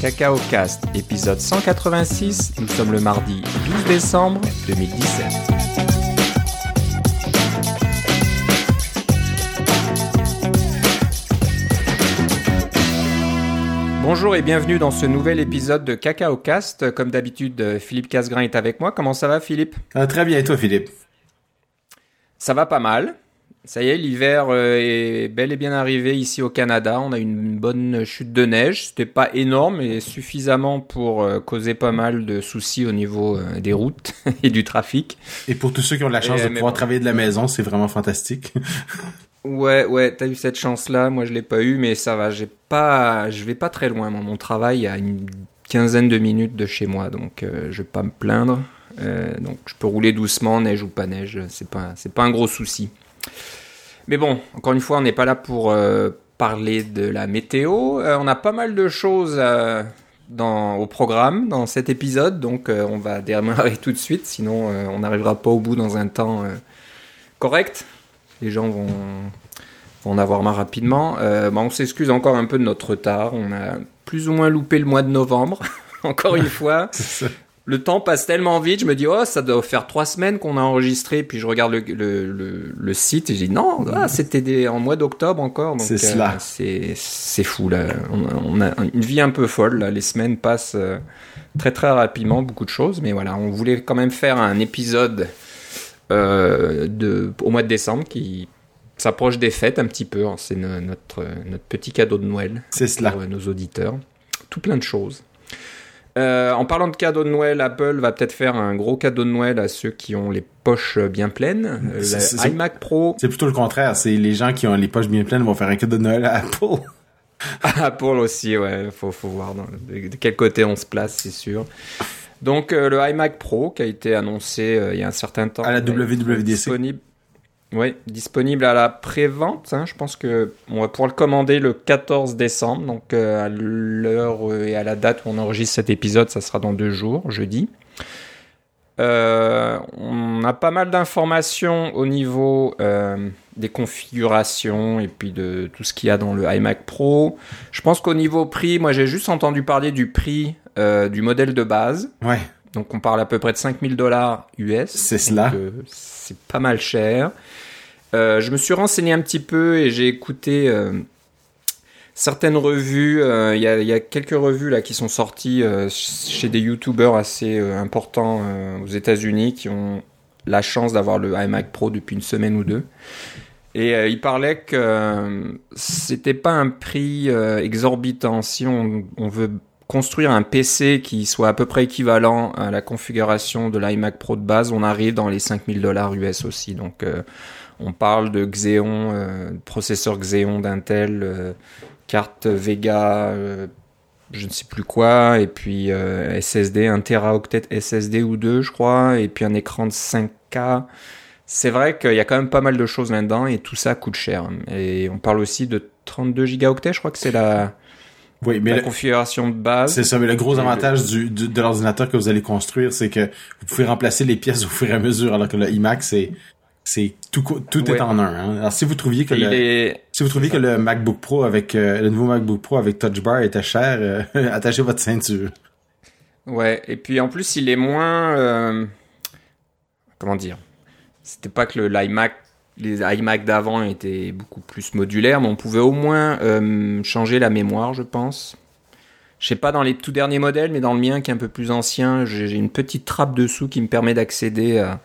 Cacao Cast, épisode 186. Nous sommes le mardi 12 décembre 2017. Bonjour et bienvenue dans ce nouvel épisode de Cacao Cast. Comme d'habitude, Philippe Casgrain est avec moi. Comment ça va, Philippe? Ah, Très bien, et toi, Philippe? Ça va pas mal. Ça y est, l'hiver euh, est bel et bien arrivé ici au Canada. On a une bonne chute de neige. C'était pas énorme, mais suffisamment pour euh, causer pas mal de soucis au niveau euh, des routes et du trafic. Et pour tous ceux qui ont la chance de pouvoir bon. travailler de la maison, c'est vraiment fantastique. Ouais, ouais, t'as eu cette chance-là. Moi, je l'ai pas eu, mais ça va. J'ai pas, je vais pas très loin. Moi, mon travail à une quinzaine de minutes de chez moi, donc euh, je vais pas me plaindre. Euh, donc, je peux rouler doucement, neige ou pas neige. C'est pas, c'est pas un gros souci. Mais bon, encore une fois, on n'est pas là pour euh, parler de la météo. Euh, on a pas mal de choses euh, dans, au programme dans cet épisode, donc on va démarrer tout de suite. Sinon, on n'arrivera pas au bout dans un temps correct. Les gens vont, vont en avoir marre rapidement. Bah, on s'excuse encore un peu de notre retard. On a plus ou moins loupé le mois de novembre. encore une fois. Le temps passe tellement vite, je me dis, oh, ça doit faire trois semaines qu'on a enregistré, puis je regarde le, le, le, le site et je dis, non, ah, c'était en mois d'octobre encore. C'est cela. C'est c'est fou, là. On, a- on a une vie un peu folle, là. Les semaines passent euh, très très rapidement, beaucoup de choses, mais voilà, on voulait quand même faire un épisode euh, de, au mois de décembre qui s'approche des fêtes un petit peu. hein. C'est no- notre, notre petit cadeau de Noël C'est cela. pour euh, nos auditeurs. Tout plein de choses. Euh, en parlant de cadeaux de Noël, Apple va peut-être faire un gros cadeau de Noël à ceux qui ont les poches bien pleines. Euh, iMac Pro, C'est plutôt le contraire. C'est les gens qui ont les poches bien pleines vont faire un cadeau de Noël à Apple. Apple aussi, ouais, faut, faut voir dans- de, de quel côté on se place, c'est sûr. Donc euh, le iMac Pro qui a été annoncé euh, il y a un certain temps. À la WWDC. Disponible. Oui, disponible à la pré-vente. hein. Je pense que on va pouvoir le commander le 14 décembre. Donc euh, à l'heure euh, et à la date où on enregistre cet épisode, ça sera dans deux jours, jeudi. Euh, on a pas mal d'informations au niveau des configurations et puis de tout ce qu'il y a dans le iMac Pro. Je pense qu'au niveau prix, moi j'ai juste entendu parler du prix du modèle de base. Ouais, Donc on parle à peu près de 5000 dollars US. c'est cela. Euh, c'est pas mal cher. Euh, je me suis renseigné un petit peu et j'ai écouté euh, certaines revues. Il y, a, il y a quelques revues là qui sont sorties chez des youtubeurs assez importants aux États-Unis qui ont la chance d'avoir le iMac Pro depuis une semaine ou deux. Et euh, il parlait que euh, c'était pas un prix euh, exorbitant. Si on, on veut construire un PC qui soit à peu près équivalent à la configuration de l'iMac Pro de base, on arrive dans les 5000 dollars US aussi. Donc, euh, on parle de Xeon, euh, processeur Xeon d'Intel, euh, carte Vega, euh, je ne sais plus quoi, et puis euh, SSD, 1 teraoctet SSD ou deux, je crois, et puis un écran de 5K. C'est vrai qu'il y a quand même pas mal de choses là-dedans et tout ça coûte cher. Et on parle aussi de 32 gigaoctets, je crois que c'est la, Oui, mais la le- configuration de base. c'est ça. Mais le gros le- avantage du, du- de l'ordinateur que vous allez construire, c'est que vous pouvez remplacer les pièces au fur et à mesure, alors que le iMac, c'est c'est tout tout est en un. hein. Alors si vous trouviez que Et le, est, si vous trouviez que le MacBook Pro avec euh, le nouveau MacBook Pro avec Touch Bar était cher, euh, attachez votre ceinture. Ouais, et puis en plus, il est moins. euh, comment dire? C'était pas que le- l'iMac. Les iMac d'avant étaient beaucoup plus modulaires, mais on pouvait au moins euh, changer la mémoire, je pense. Je sais pas dans les tout derniers modèles, mais dans le mien qui est un peu plus ancien, j'ai une petite trappe dessous qui me permet d'accéder à,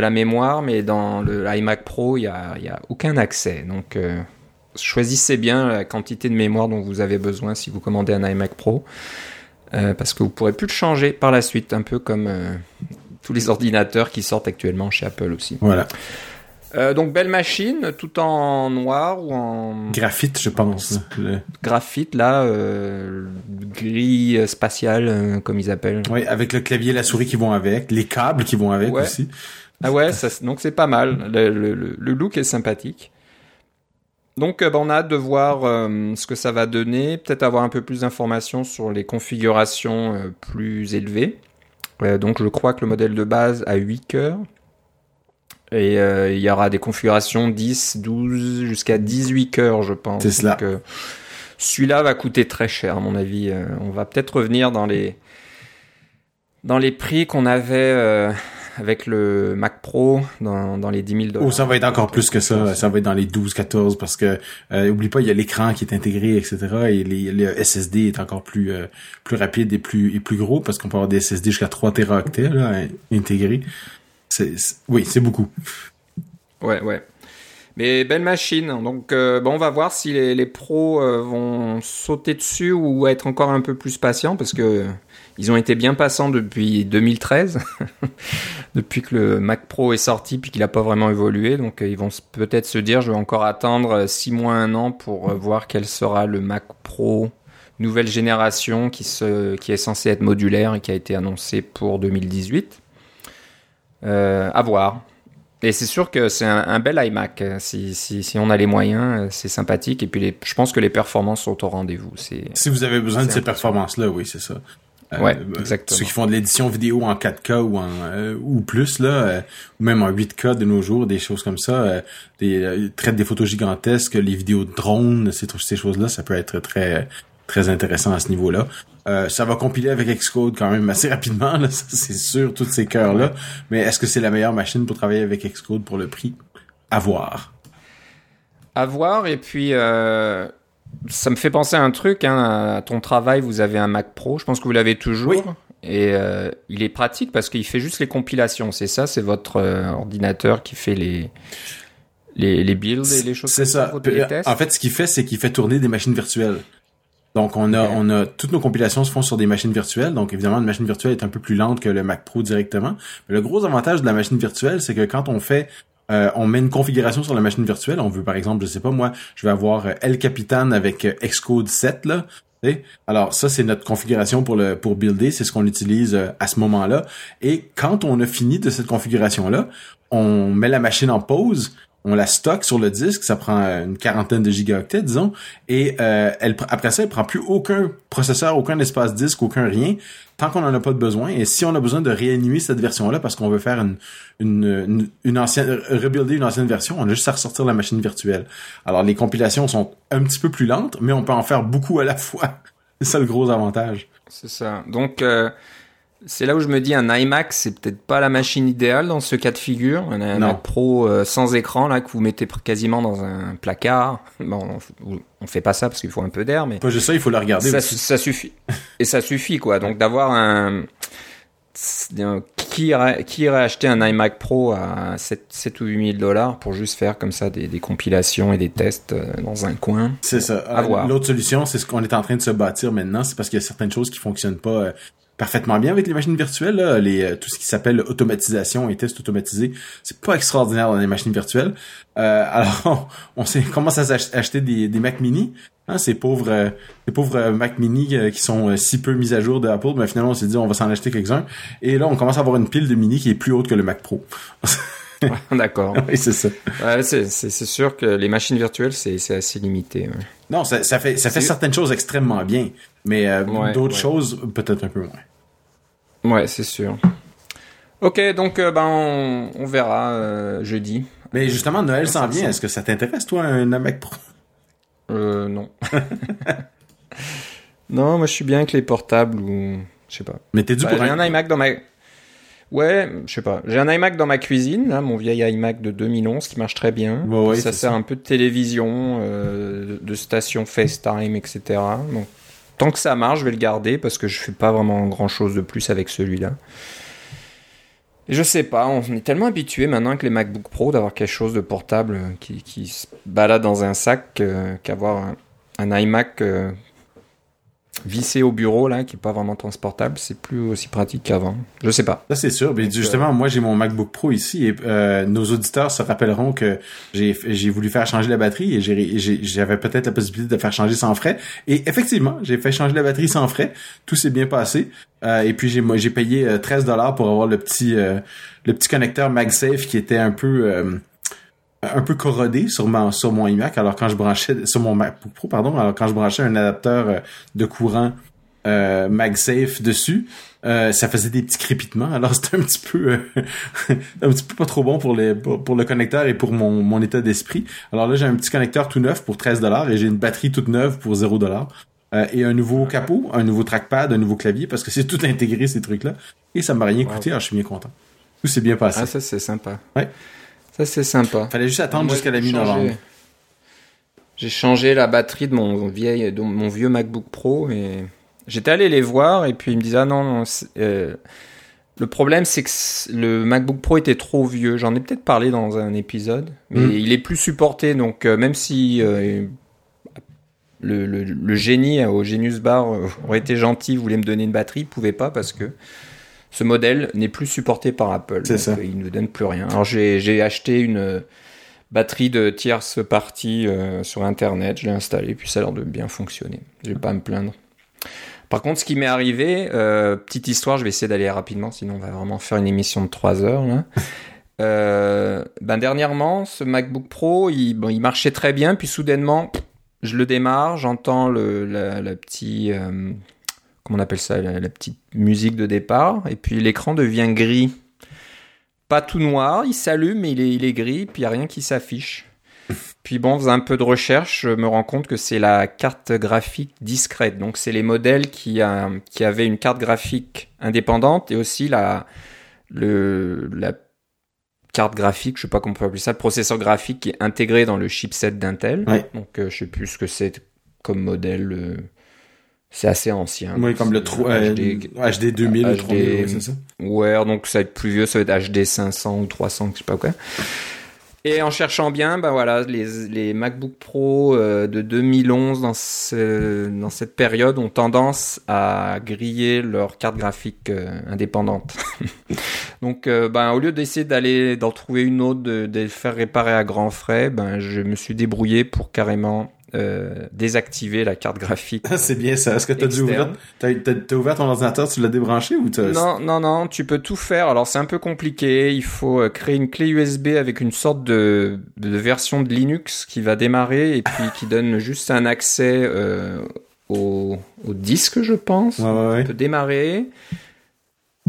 la mémoire, mais dans le iMac Pro, il y a, aucun accès. Donc euh, choisissez bien la quantité de mémoire dont vous avez besoin si vous commandez un iMac Pro. Euh, parce que vous pourrez plus le changer par la suite, un peu comme tous les ordinateurs qui sortent actuellement chez Apple aussi. Voilà. Euh, donc belle machine, tout en noir ou en Graphite, je pense. Le- graphite là, euh, gris spatial euh, comme ils appellent. Oui, avec le clavier et la souris qui vont avec, les câbles qui vont avec Ouais. aussi. Ah ouais, ça, donc c'est pas mal. Le, le- le- le look est sympathique. Donc euh, bah, on a hâte de voir euh, ce que ça va donner, peut-être avoir un peu plus d'informations sur les configurations euh, plus élevées. Euh, donc je crois que le modèle de base a 8 cœurs. Et euh, il y aura des configurations 10, 12, jusqu'à 18 cœurs, je pense. C'est cela. Euh, celui-là va coûter très cher à mon avis. Euh, on va peut-être revenir dans les dans les prix qu'on avait euh, avec le Mac Pro dans, dans les 10 000 dollars. Oh, ça va être encore plus que ça. Ça va être dans les 12, 14 parce que euh, oublie pas, il y a l'écran qui est intégré, etc. Et les, le SSD est encore plus euh, plus rapide et plus et plus gros parce qu'on peut avoir des SSD jusqu'à 3 Teraoctets là, intégrés. Oui, c'est beaucoup. Ouais, ouais. Mais belle machine. Donc, euh, bon, on va voir si les, pros euh, vont sauter dessus ou être encore un peu plus patients parce que ils ont été bien passants depuis 2013, depuis que le Mac Pro est sorti puis qu'il n'a pas vraiment évolué. Donc, euh, ils vont peut-être se dire, je vais encore attendre 6 mois, 1 an pour voir quel sera le Mac Pro nouvelle génération qui, qui est censé être modulaire et qui a été annoncé pour 2018. Euh, à voir. Et c'est sûr que c'est un, un, bel iMac. Si, si, si, on a les moyens, c'est sympathique. Et puis, les, je pense que les performances sont au rendez-vous. Si vous avez besoin de ces performances-là, oui, c'est ça. Euh, ouais, exactement. Ceux qui font de l'édition vidéo en 4K ou en euh, ou plus là, euh, ou même en 8K de nos jours, des choses comme ça, euh, des euh, traitent des photos gigantesques, les vidéos de drones, ces, ces choses-là, ça peut être très très intéressant à ce niveau-là. Euh, ça va compiler avec Xcode quand même assez rapidement, c'est sûr, tous ces cœurs-là. Mais est-ce que c'est la meilleure machine pour travailler avec Xcode pour le prix? À voir. À voir, et puis euh, ça me fait penser à un truc, hein, à ton travail, vous avez un Mac Pro, je pense que vous l'avez toujours. Oui. Et euh, il est pratique parce qu'il fait juste les compilations, c'est ça, c'est votre ordinateur qui fait les... Les, les builds et les choses C'est ça. Les tests? En fait, ce qu'il fait, c'est qu'il fait tourner des machines virtuelles. Donc on a, okay. on a toutes nos compilations se font sur des machines virtuelles. Donc évidemment, une machine virtuelle est un peu plus lente que le Mac Pro directement. Mais le gros avantage de la machine virtuelle, c'est que quand on fait euh, on met une configuration sur la machine virtuelle. On veut par exemple, je sais pas moi, je vais avoir El Capitan avec Xcode 7 là. T'sais? Alors ça c'est notre configuration pour le pour builder, c'est ce qu'on utilise euh, à ce moment-là. Et quand on a fini de cette configuration là, on met la machine en pause on la stocke sur le disque, ça prend une quarantaine de gigaoctets, disons, et euh, elle, après ça, elle prend plus aucun processeur, aucun espace disque, aucun rien, tant qu'on n'en a pas besoin. Et si on a besoin de réanimer cette version-là parce qu'on veut faire une, une, ancienne, rebuilder une ancienne version, on a juste à ressortir la machine virtuelle. Alors les compilations sont un petit peu plus lentes, mais on peut en faire beaucoup à la fois. C'est le gros avantage. C'est ça. Donc euh, c'est là où je me dis un iMac c'est peut-être pas la machine idéale dans ce cas de figure. Un iMac Pro euh, sans écran là que vous mettez quasiment dans un placard. Bon on, on fait pas ça parce qu'il faut un peu d'air mais pas juste ça il faut le regarder ça, ça suffit et ça suffit quoi. Donc d'avoir un qui irait, qui irait acheter un iMac Pro à 7, 7 ou 8 000 dollars pour juste faire comme ça des, des, compilations et des tests euh, dans un coin? C'est ça. Euh, L'autre solution, c'est ce qu'on est en train de se bâtir maintenant, c'est parce qu'il y a certaines choses qui fonctionnent pas parfaitement bien avec les machines virtuelles. Là. Les, euh, tout ce qui s'appelle automatisation et tests automatisés, c'est pas extraordinaire dans les machines virtuelles. Euh, alors, on, commence à acheter des, des Mac Mini. Hein, ces pauvres, euh, ces pauvres Mac Mini euh, qui sont euh, si peu mis à jour de Apple, mais finalement on s'est dit on va s'en acheter quelques-uns. Et là, on commence à avoir une pile de Mini qui est plus haute que le Mac Pro. D'accord. oui, c'est ça. Ouais, c'est sûr que les machines virtuelles, c'est assez limité. Ouais. Non, ça, ça fait, ça fait certaines choses extrêmement bien, mais euh, ouais, d'autres ouais. choses peut-être un peu moins. Ouais, c'est sûr. Ok, donc euh, ben on, on verra euh, jeudi. Mais justement, Noël s'en vient. Est-ce que ça t'intéresse, toi, un Mac Pro? Euh, non. non, moi je suis bien avec les portables ou je sais pas. Mais t'es dû bah, pour un... un iMac dans ma Ouais, je sais pas. J'ai un iMac dans ma cuisine, là, mon vieil iMac de 2011 qui marche très bien. Bon, ouais, ça sert ça. un peu de télévision, euh, de station FaceTime, etc. Donc, tant que ça marche, je vais le garder parce que je fais pas vraiment grand chose de plus avec celui-là. Et je sais pas, on est tellement habitué maintenant avec les MacBook Pro d'avoir quelque chose de portable qui, qui se balade dans un sac euh, qu'avoir un, un, iMac euh, vissé au bureau là qui est pas vraiment transportable c'est plus aussi pratique qu'avant. Je sais pas. Ça c'est sûr. Mais justement moi j'ai mon MacBook Pro ici et euh, nos auditeurs se rappelleront que j'ai voulu faire changer la batterie et j'avais peut-être la possibilité de faire changer sans frais. Et effectivement j'ai fait changer la batterie sans frais. Tout s'est bien passé. Euh, et puis j'ai moi j'ai payé 13 dollars pour avoir le petit euh, le petit connecteur MagSafe qui était un peu euh, un peu corrodé sur mon, sur mon iMac. Alors quand je branchais sur mon MacBook Pro, pardon, alors quand je branchais un adapteur de courant euh, MagSafe dessus, euh, ça faisait des petits crépitements. Alors c'était un petit peu euh, un petit peu pas trop bon pour les pour, le connecteur et pour mon, mon état d'esprit. Alors là j'ai un petit connecteur tout neuf pour 13 dollars et j'ai une batterie toute neuve pour 0 dollars. Euh, et un nouveau capot, un nouveau trackpad, un nouveau clavier parce que c'est tout intégré ces trucs là et ça m'a rien coûté, alors je suis bien content. Tout s'est bien passé. Ah ça c'est sympa. Ouais. Ça c'est sympa. Fallait juste attendre jusqu'à la mi-novembre. J'ai changé la batterie de mon vieil de mon vieux MacBook Pro et J'étais allé les voir et puis ils me disaient ah non, non euh, le problème c'est que le MacBook Pro était trop vieux. J'en ai peut-être parlé dans un épisode, mais mm. il est plus supporté. Donc euh, même si euh, le, le, génie au Genius Bar aurait été gentil, voulait me donner une batterie, il pouvait pas parce que ce modèle n'est plus supporté par Apple. C'est ça. Il ne donne plus rien. Alors j'ai acheté une batterie de tierce partie sur internet, je l'ai installée, puis ça a l'air de bien fonctionner. Je vais pas me plaindre. Par contre, ce qui m'est arrivé, euh, petite histoire, je vais essayer d'aller rapidement, sinon on va vraiment faire une émission de 3 heures. Là. Euh, ben dernièrement, ce MacBook Pro, il, bon, il marchait très bien, puis soudainement, je le démarre, j'entends le la, la petit, euh, comment on appelle ça, la, la, petite musique de départ, et puis l'écran devient gris. Pas tout noir, il s'allume, mais il est, il est gris, puis il n'y a rien qui s'affiche. Puis bon, en faisant un peu de recherche, je me rends compte que c'est la carte graphique discrète. Donc c'est les modèles qui, a, qui avaient une carte graphique indépendante et aussi la, le, la carte graphique, je sais pas comment on peut appeler ça, le processeur graphique qui est intégré dans le chipset d'Intel. Donc euh, je sais plus ce que c'est comme modèle. Euh, c'est assez ancien. Oui, comme le HD, HD 2000 ou 3000, c'est ça? Ouais, donc ça va être plus vieux, ça va être HD 500 ou 300, je sais pas quoi. Et en cherchant bien, ben voilà, les, les MacBook Pro euh, de 2011 dans, ce, dans cette période ont tendance à griller leur carte graphique euh, indépendante. Donc, euh, ben, au lieu d'essayer d'aller d'en trouver une autre, de, de faire réparer à grands frais, ben, je me suis débrouillé pour carrément euh, désactiver la carte graphique. c'est bien ça. Est-ce que tu as dû ouvrir, t'as, ouvert ton ordinateur, tu l'as débranché ou t'as... Non, non, non, tu peux tout faire. Alors c'est un peu compliqué. Il faut euh, créer une clé USB avec une sorte de, de version de Linux qui va démarrer et puis qui donne juste un accès euh, au, au, disque, je pense. Ouais, ouais, ouais. peut démarrer.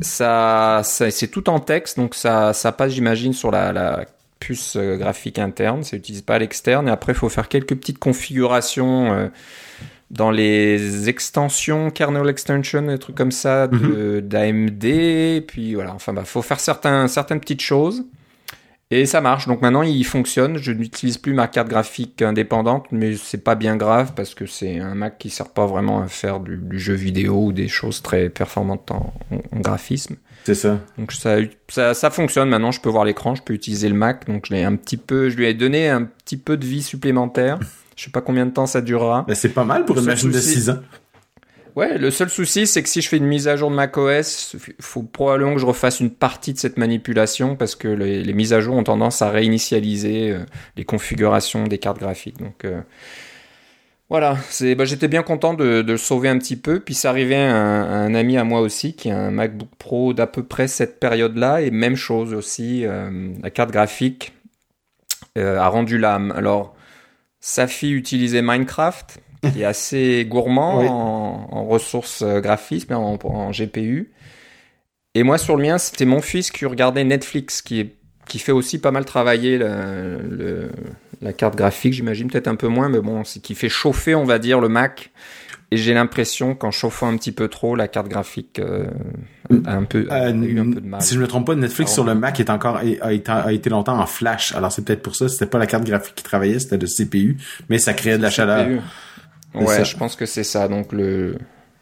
Ça, ça c'est tout en texte, donc ça, ça passe, j'imagine, sur la, la puce euh, graphique interne, ça n'utilise pas à l'externe. Et après, il faut faire quelques petites configurations euh, dans les extensions, kernel extension, des trucs comme ça, d'AMD. Mhm. Puis voilà, enfin, bah, faut faire certains, certaines petites choses. Et ça marche. Donc maintenant, il fonctionne. Je n'utilise plus ma carte graphique indépendante, mais c'est pas bien grave parce que c'est un Mac qui sert pas vraiment à faire du, jeu vidéo ou des choses très performantes en graphisme. C'est ça. Donc ça, ça, ça, fonctionne maintenant. Je peux voir l'écran, je peux utiliser le Mac. Donc je l'ai un petit peu, je lui ai donné un petit peu de vie supplémentaire. je sais pas combien de temps ça durera. Mais c'est pas mal pour une machine de 6 ans. Ouais, le seul souci, c'est que si je fais une mise à jour de macOS, il faut probablement que je refasse une partie de cette manipulation parce que les, mises à jour ont tendance à réinitialiser euh, les configurations des cartes graphiques. Donc euh, voilà, bah, j'étais bien content de, le sauver un petit peu. Puis ça arrivait à un, ami à moi aussi qui a un MacBook Pro d'à peu près cette période-là. Et même chose aussi, euh, la carte graphique a rendu l'âme. Alors, sa fille utilisait Minecraft, qui est assez gourmand en, en, ressources euh, graphiques, en, en GPU. Et moi, sur le mien, c'était mon fils qui regardait Netflix, qui est qui fait aussi pas mal travailler le, le, la carte graphique, j'imagine peut-être un peu moins, mais bon, c'est qui fait chauffer, on va dire, le Mac. Et j'ai l'impression qu'en chauffant un petit peu trop, la carte graphique euh, a un peu euh, eu un peu de mal. Si je me trompe pas, Netflix sur le Mac est encore a, été, a été longtemps en flash. Alors c'est peut-être pour ça, c'était pas la carte graphique qui travaillait, c'était le CPU, mais ça créait de la chaleur. Ouais, je pense que c'est ça. Donc le,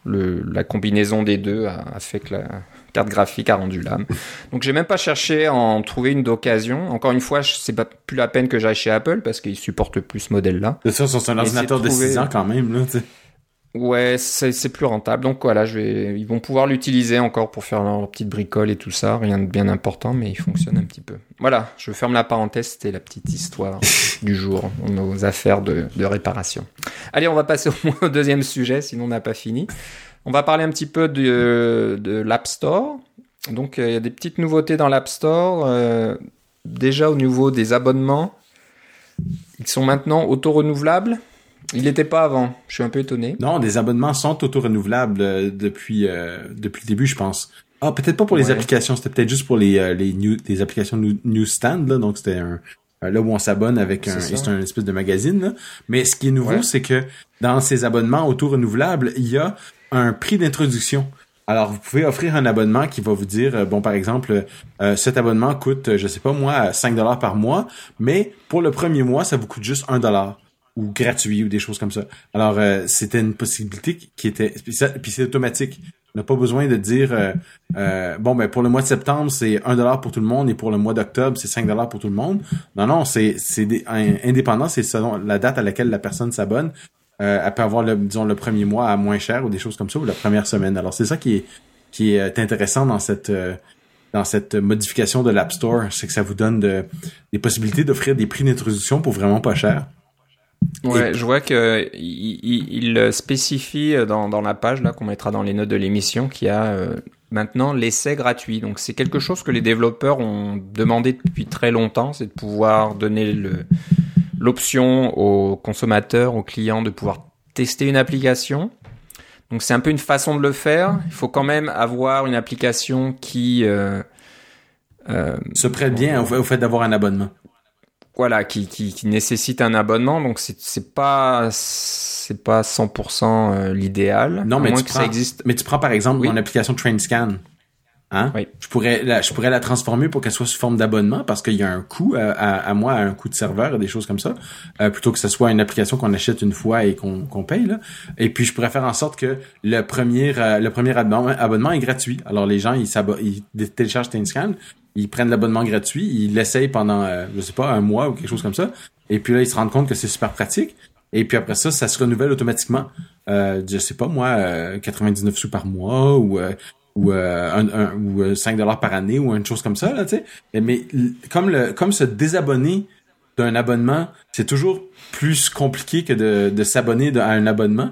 le la combinaison des deux a, a fait que la carte graphique a rendu l'âme. Donc j'ai même pas cherché à en trouver une d'occasion. Encore une fois, c'est pas plus la peine que j'aille chez Apple parce qu'ils supportent plus ce modèle-là. C'est sûr, c'est un ordinateur de, 6 ans quand même là. Ouais, c'est plus rentable. Donc voilà, je vais, ils vont pouvoir l'utiliser encore pour faire leur petite bricole et tout ça. Rien de bien important, mais il fonctionne un petit peu. Voilà, je ferme la parenthèse. C'était la petite histoire du jour, nos affaires de, de réparation. Allez, on va passer au, deuxième sujet, sinon on n'a pas fini. On va parler un petit peu de, de l'App Store. Donc euh, il y a des petites nouveautés dans l'App Store. Euh, déjà au niveau des abonnements, ils sont maintenant auto-renouvelables. Il n'était pas avant. Je suis un peu étonné. Non, des abonnements sont auto-renouvelables euh, depuis euh, depuis le début, je pense. Ah, peut-être pas pour les applications. C'était peut-être juste pour les les new, les applications newsstand là. Donc c'était un là où on s'abonne avec un, c'est un espèce de magazine. Là. Mais ce qui est nouveau, c'est que dans ces abonnements auto-renouvelables, il y a un prix d'introduction. Alors, vous pouvez offrir un abonnement qui va vous dire, euh, bon, par exemple, euh, cet abonnement coûte, je sais pas moi, 5 dollars par mois, mais pour le premier mois, ça vous coûte juste 1 dollar ou gratuit ou des choses comme ça. Alors, euh, c'était une possibilité qui était, puis c'est automatique. On n'a pas besoin de dire, bon, ben pour le mois de septembre, c'est 1 dollar pour tout le monde et pour le mois d'octobre, c'est 5 dollars pour tout le monde. Non, non, c'est indépendant, c'est selon la date à laquelle la personne s'abonne euh, elle peut avoir le, disons le premier mois à moins cher ou des choses comme ça ou la première semaine. Alors c'est ça qui est qui est intéressant dans cette euh, dans cette modification de l'App Store, c'est que ça vous donne de, des possibilités d'offrir des prix d'introduction pour vraiment pas cher. Ouais, je vois que il, spécifie dans, dans la page là qu'on mettra dans les notes de l'émission qu'il y a euh, maintenant l'essai gratuit. Donc c'est quelque chose que les développeurs ont demandé depuis très longtemps, c'est de pouvoir donner le l'option aux consommateurs, aux clients de pouvoir tester une application. Donc c'est un peu une façon de le faire. Il faut quand même avoir une application qui euh, euh, se prête bien au fait d'avoir un abonnement. Voilà, qui, qui, qui, nécessite un abonnement. Donc c'est c'est pas c'est pas 100% euh, l'idéal. Non, mais tu, prends, mais tu prends par exemple une application TrainScan. Hein? Je pourrais la, je pourrais la transformer pour qu'elle soit sous forme d'abonnement parce qu'il y a un coût à, à, moi, un coût de serveur et des choses comme ça, euh, plutôt que ce soit une application qu'on achète une fois et qu'on paye là. Et puis je pourrais faire en sorte que le premier euh, le premier abonnement, est gratuit. Alors les gens ils, ils téléchargent TimeScan, ils prennent l'abonnement gratuit, ils l'essayent pendant euh, je sais pas un mois ou quelque chose comme ça. Et puis là ils se rendent compte que c'est super pratique. Et puis après ça, ça se renouvelle automatiquement. Euh, je sais pas moi, 99 sous par mois ou ou, euh, un, ou 5 euh, dollars par année ou une chose comme ça là, tu sais. Mais comme le comme se désabonner d'un abonnement, c'est toujours plus compliqué que de, s'abonner à un abonnement.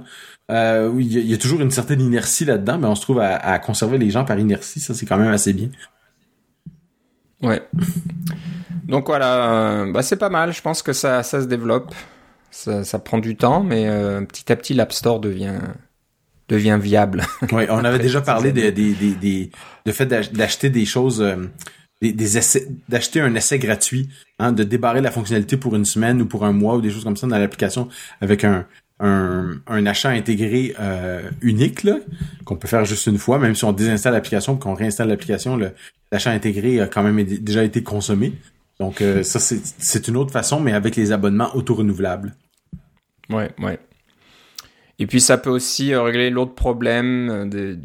Euh, il y, a toujours une certaine inertie là-dedans, mais on se trouve à, conserver les gens par inertie, ça c'est quand même assez bien. Ouais. Donc voilà, bah c'est pas mal. Je pense que ça, ça se développe. Ça, prend du temps, mais petit à petit, l'App Store devient devient viable. oui, on avait déjà parlé des, des, des, de fait d'acheter des choses, euh, des, des essais, d'acheter un essai gratuit, hein, de débarrer la fonctionnalité pour une semaine ou pour un mois ou des choses comme ça dans l'application avec un, un, un, achat intégré euh, unique qu'on peut faire juste une fois, même si on désinstalle l'application qu'on réinstalle l'application, l'achat intégré a quand même déjà été consommé. Donc euh, ça c'est une autre façon, mais avec les abonnements auto-renouvelables. Ouais, ouais. Et puis ça peut aussi euh, régler l'autre problème euh, de,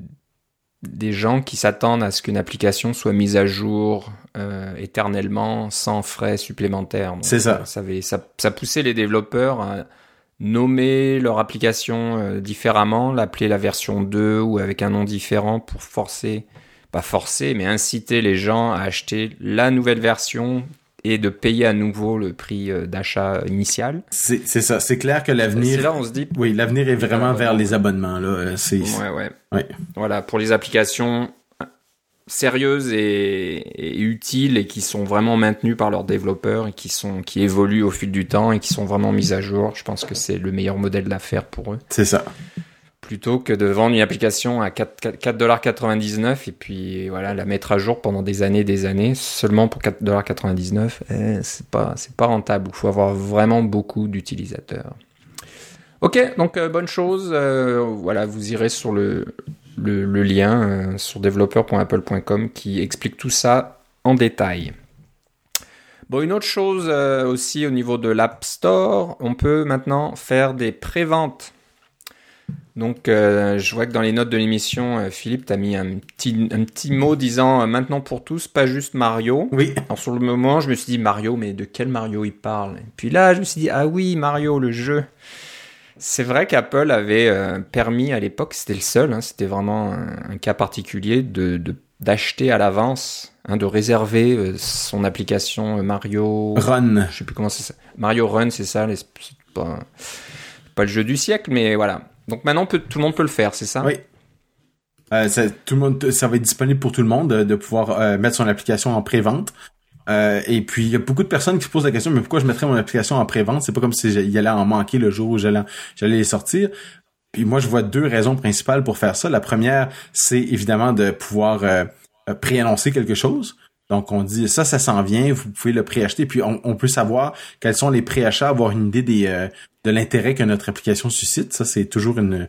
des gens qui s'attendent à ce qu'une application soit mise à jour euh, éternellement sans frais supplémentaires. C'est ça. Ça, ça. ça, poussait les développeurs à nommer leur application différemment, l'appeler la version 2 ou avec un nom différent pour forcer, pas forcer, mais inciter les gens à acheter la nouvelle version et de payer à nouveau le prix euh, d'achat initial. C'est ça, c'est clair que l'avenir. C'est là on se dit. Oui, l'avenir est vraiment vers les abonnements là. Euh, c'est. Ouais, ouais, ouais. Voilà, pour les applications sérieuses et, et, utiles et qui sont vraiment maintenues par leurs développeurs et qui sont qui évoluent au fil du temps et qui sont vraiment mises à jour. Je pense que c'est le meilleur modèle d'affaires pour eux. C'est ça plutôt que de vendre une application à 4,99$ et puis voilà la mettre à jour pendant des années des années seulement pour 4,99$. Eh, c'est pas pas rentable. Il faut avoir vraiment beaucoup d'utilisateurs. Ok, donc euh, bonne chose. Euh, voilà, vous irez sur le, lien euh, sur developer.apple.com qui explique tout ça en détail. Bon, une autre chose aussi au niveau de l'App Store, on peut maintenant faire des préventes donc, euh, je vois que dans les notes de l'émission, euh, Philippe, tu as mis un petit, un petit mot disant euh, maintenant pour tous, pas juste Mario. Oui. Alors, sur le moment, je me suis dit Mario, mais de quel Mario il parle? Et puis là, je me suis dit ah oui, Mario, le jeu. C'est vrai qu'Apple avait permis à l'époque, c'était le seul, hein, c'était vraiment un, cas particulier de d'acheter à l'avance, hein, de réserver son application Mario Run. Je sais plus comment c'est ça. Mario Run, c'est ça. C'est pas, pas le jeu du siècle, mais voilà donc maintenant, tout le monde peut le faire, c'est ça? Oui. Euh, ça, tout le monde, ça va être disponible pour tout le monde de, pouvoir euh, mettre son application en pré-vente. Euh, et puis, il y a beaucoup de personnes qui se posent la question, mais pourquoi je mettrais mon application en pré-vente? C'est pas comme si allait en manquer le jour où j'allais, j'allais les sortir. Puis moi, je vois deux raisons principales pour faire ça. La première, c'est évidemment de pouvoir euh, préannoncer quelque chose. Donc, on dit ça, ça s'en vient, vous pouvez le préacheter. Puis, on, peut savoir quels sont les préachats, avoir une idée des, euh, de l'intérêt que notre application suscite. Ça, c'est toujours une,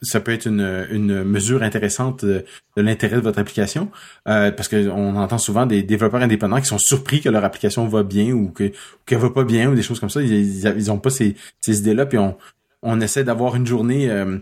ça, peut être une, une mesure intéressante de, l'intérêt de votre application. Euh, parce qu'on entend souvent des développeurs indépendants qui sont surpris que leur application va bien ou que qu'elle va pas bien ou des choses comme ça. Ils, ils, ont pas ces, ces idées-là. Puis, on, on essaie d'avoir une journée... Euh,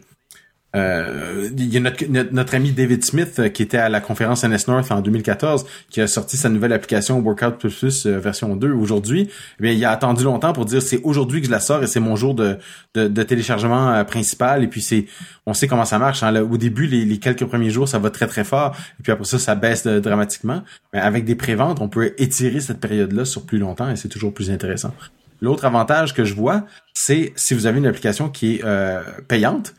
euh, il y a notre, ami David Smith euh, qui était à la conférence NS North en 2014 qui a sorti sa nouvelle application Workout Plus euh, version 2 aujourd'hui. Eh il a attendu longtemps pour dire c'est aujourd'hui que je la sors et c'est mon jour de, téléchargement principal et puis c'est on sait comment ça marche. Hein. au début les, quelques premiers jours ça va très très fort et puis après ça ça baisse dramatiquement. Mais avec des préventes on peut étirer cette période là sur plus longtemps et c'est toujours plus intéressant. L'autre avantage que je vois, c'est si vous avez une application qui est payante,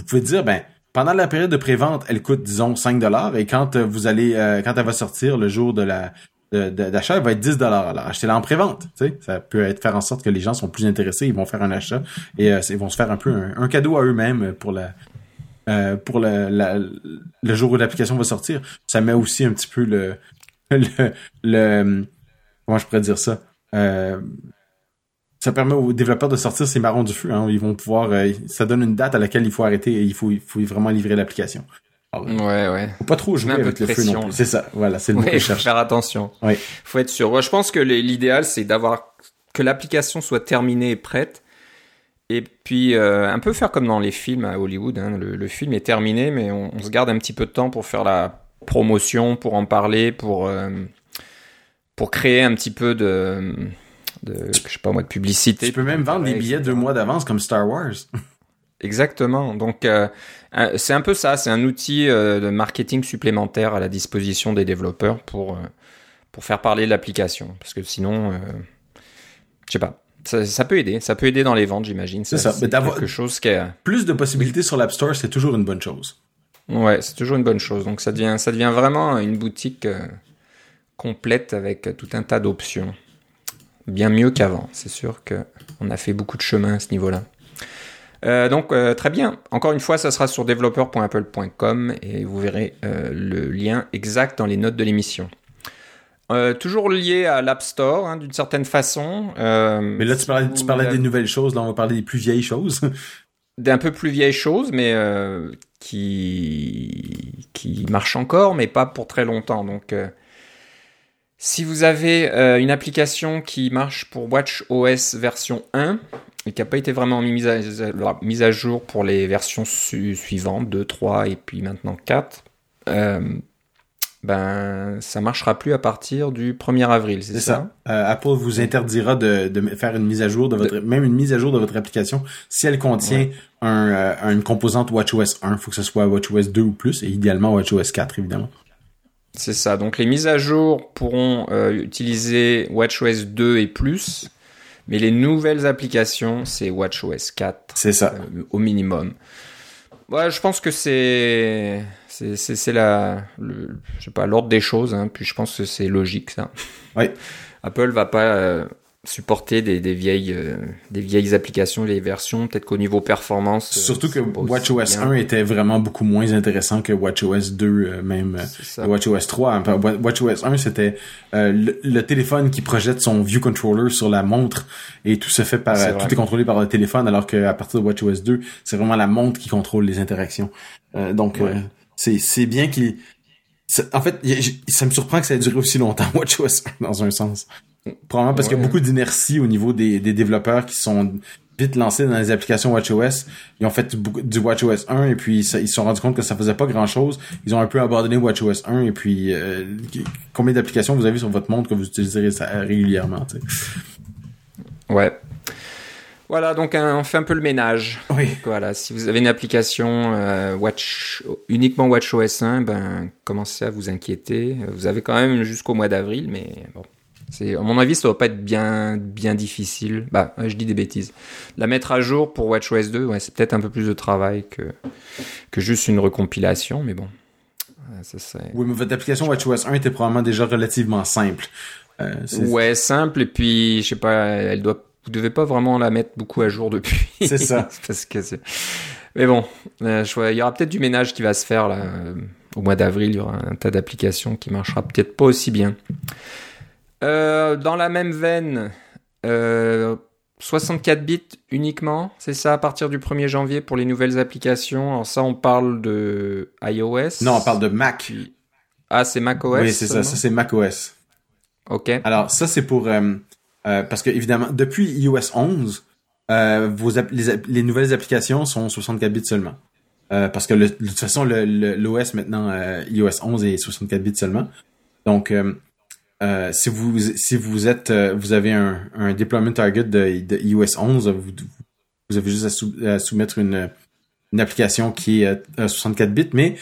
vous pouvez dire, ben, pendant la période de prévente, elle coûte, disons, 5 dollars, et quand euh, vous allez, euh, quand elle va sortir le jour de la d'achat, elle va être 10 dollars. Alors, achetez-la en prévente. Tu sais, ça peut être faire en sorte que les gens sont plus intéressés, ils vont faire un achat et euh, ils vont se faire un peu un, cadeau à eux-mêmes pour la pour le jour où l'application va sortir. Ça met aussi un petit peu le le, le comment je pourrais dire ça ça permet aux développeurs de sortir ces marrons du feu. Hein. Ils vont pouvoir, euh, ça donne une date à laquelle il faut arrêter et il faut, il faut vraiment livrer l'application. ouais, ouais. Faut pas trop jouer avec le feu non plus. C'est ça. Voilà, c'est le mot que je cherche. Faire attention. Oui. Faut être sûr. je pense que l'idéal c'est d'avoir que l'application soit terminée et prête. Et puis euh, un peu faire comme dans les films à Hollywood. Hein. Le, film est terminé, mais on, se garde un petit peu de temps pour faire la promotion, pour en parler, pour euh, pour créer un petit peu de de, je sais pas moi, de publicité. Tu peux même vendre des billets deux mois d'avance comme Star Wars. Exactement. Donc euh, c'est un peu ça, c'est un outil euh, de marketing supplémentaire à la disposition des développeurs pour euh, pour faire parler de l'application, parce que sinon, je sais pas. Ça, peut aider, ça peut aider dans les ventes, j'imagine. C'est ça. Mais d'avoir quelque chose qui est... plus de possibilités sur l'App Store, c'est toujours une bonne chose. Ouais, c'est toujours une bonne chose. Donc ça devient ça devient vraiment une boutique complète avec tout un tas d'options bien mieux qu'avant. C'est sûr qu'on a fait beaucoup de chemin à ce niveau-là. Euh, donc euh, très bien. Encore une fois, ça sera sur developer.apple.com et vous verrez euh, le lien exact dans les notes de l'émission. toujours lié à l'App Store hein, d'une certaine façon. mais là, tu parlais, tu parlais des nouvelles choses. Là, on va parler des plus vieilles choses. D'un peu plus vieilles choses, mais qui qui marchent encore, mais pas pour très longtemps. Donc si vous avez euh, une application qui marche pour WatchOS version 1 et qui n'a pas été vraiment mise à, mise à, jour pour les versions suivantes, 2, 3 et puis maintenant 4, euh, ben ça marchera plus à partir du 1er avril, c'est ça, euh, Apple vous interdira de, faire une mise à jour de votre, même une mise à jour de votre application si elle contient une composante WatchOS 1. Il faut que ce soit WatchOS 2 ou plus et idéalement WatchOS 4 évidemment. C'est ça. Donc les mises à jour pourront euh, utiliser WatchOS 2 et plus, mais les nouvelles applications, c'est WatchOS 4. C'est ça. Euh, au minimum. Ouais, je pense que c'est c'est la le, je sais pas l'ordre des choses. Hein, puis je pense que c'est logique ça. Oui. Apple va pas euh, supporter des, des vieilles euh, des vieilles applications, les versions, peut-être qu'au niveau performance. Euh, Surtout que WatchOS 1 était vraiment beaucoup moins intéressant que WatchOS 2, euh, même WatchOS 3. WatchOS 1 c'était le, téléphone qui projette son view controller sur la montre et tout se fait par tout est contrôlé par le téléphone, alors qu'à partir de WatchOS 2, c'est vraiment la montre qui contrôle les interactions. donc c'est c'est bien qu'il en fait, ça me surprend que ça ait duré aussi longtemps, WatchOS 1, dans un sens. Probablement parce qu'il y a beaucoup d'inertie au niveau des, des, développeurs qui sont vite lancés dans les applications WatchOS. Ils ont fait du WatchOS 1 et puis ils se sont rendus compte que ça faisait pas grand chose. Ils ont un peu abandonné WatchOS 1 et puis euh, combien d'applications vous avez sur votre montre que vous utilisez régulièrement Ouais. Voilà, donc on fait un peu le ménage. Oui. Voilà, si vous avez une application euh, Watch uniquement WatchOS 1, ben commencez à vous inquiéter. Vous avez quand même jusqu'au mois d'avril, mais bon, c'est, à mon avis, ça va pas être bien, bien difficile. Bah, je dis des bêtises. La mettre à jour pour WatchOS 2, ouais, c'est peut-être un peu plus de travail que, que juste une recompilation, mais bon. Ça, Oui, mais votre application WatchOS 1 était probablement déjà relativement simple. ouais, simple et puis je sais pas, elle doit, vous devez pas vraiment la mettre beaucoup à jour depuis. C'est ça. Parce que c'est. Mais bon, il y aura peut-être du ménage qui va se faire là. Au mois d'avril, il y aura un tas d'applications qui marchera peut-être pas aussi bien. Dans la même veine, 64 bits uniquement, c'est ça à partir du 1er janvier pour les nouvelles applications. Alors ça, on parle de iOS. Non, on parle de Mac. Ah, c'est Mac OS. Oui, c'est ça. Ça c'est Mac OS. Ok. Alors ça c'est pour euh, euh, parce que évidemment depuis iOS 11, euh, vos les, nouvelles applications sont 64 bits seulement. parce que de toute façon l'OS maintenant iOS 11 est 64 bits seulement. Donc euh, si vous si vous êtes euh, vous avez un, un deployment target de, iOS 11, vous, vous avez juste à, soumettre une, une application qui est à 64 bits. Mais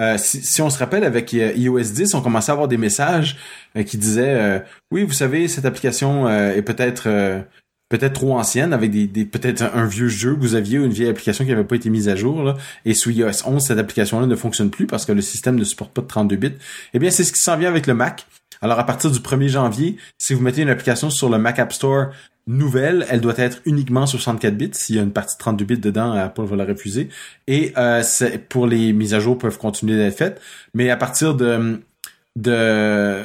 euh, si, si, on se rappelle avec iOS 10, on commençait à avoir des messages qui disaient oui, vous savez, cette application est peut-être peut-être trop ancienne avec des, des peut-être un vieux jeu que vous aviez ou une vieille application qui n'avait pas été mise à jour là, et sous iOS 11 cette application là ne fonctionne plus parce que le système ne supporte pas de 32 bits. Eh bien, c'est ce qui s'en vient avec le Mac. Alors à partir du 1er janvier, si vous mettez une application sur le Mac App Store nouvelle, elle doit être uniquement 64 bits. S'il y a une partie de 32 bits dedans, Apple va la refuser. Et euh, pour les mises à jour peuvent continuer d'être faites. Mais à partir de de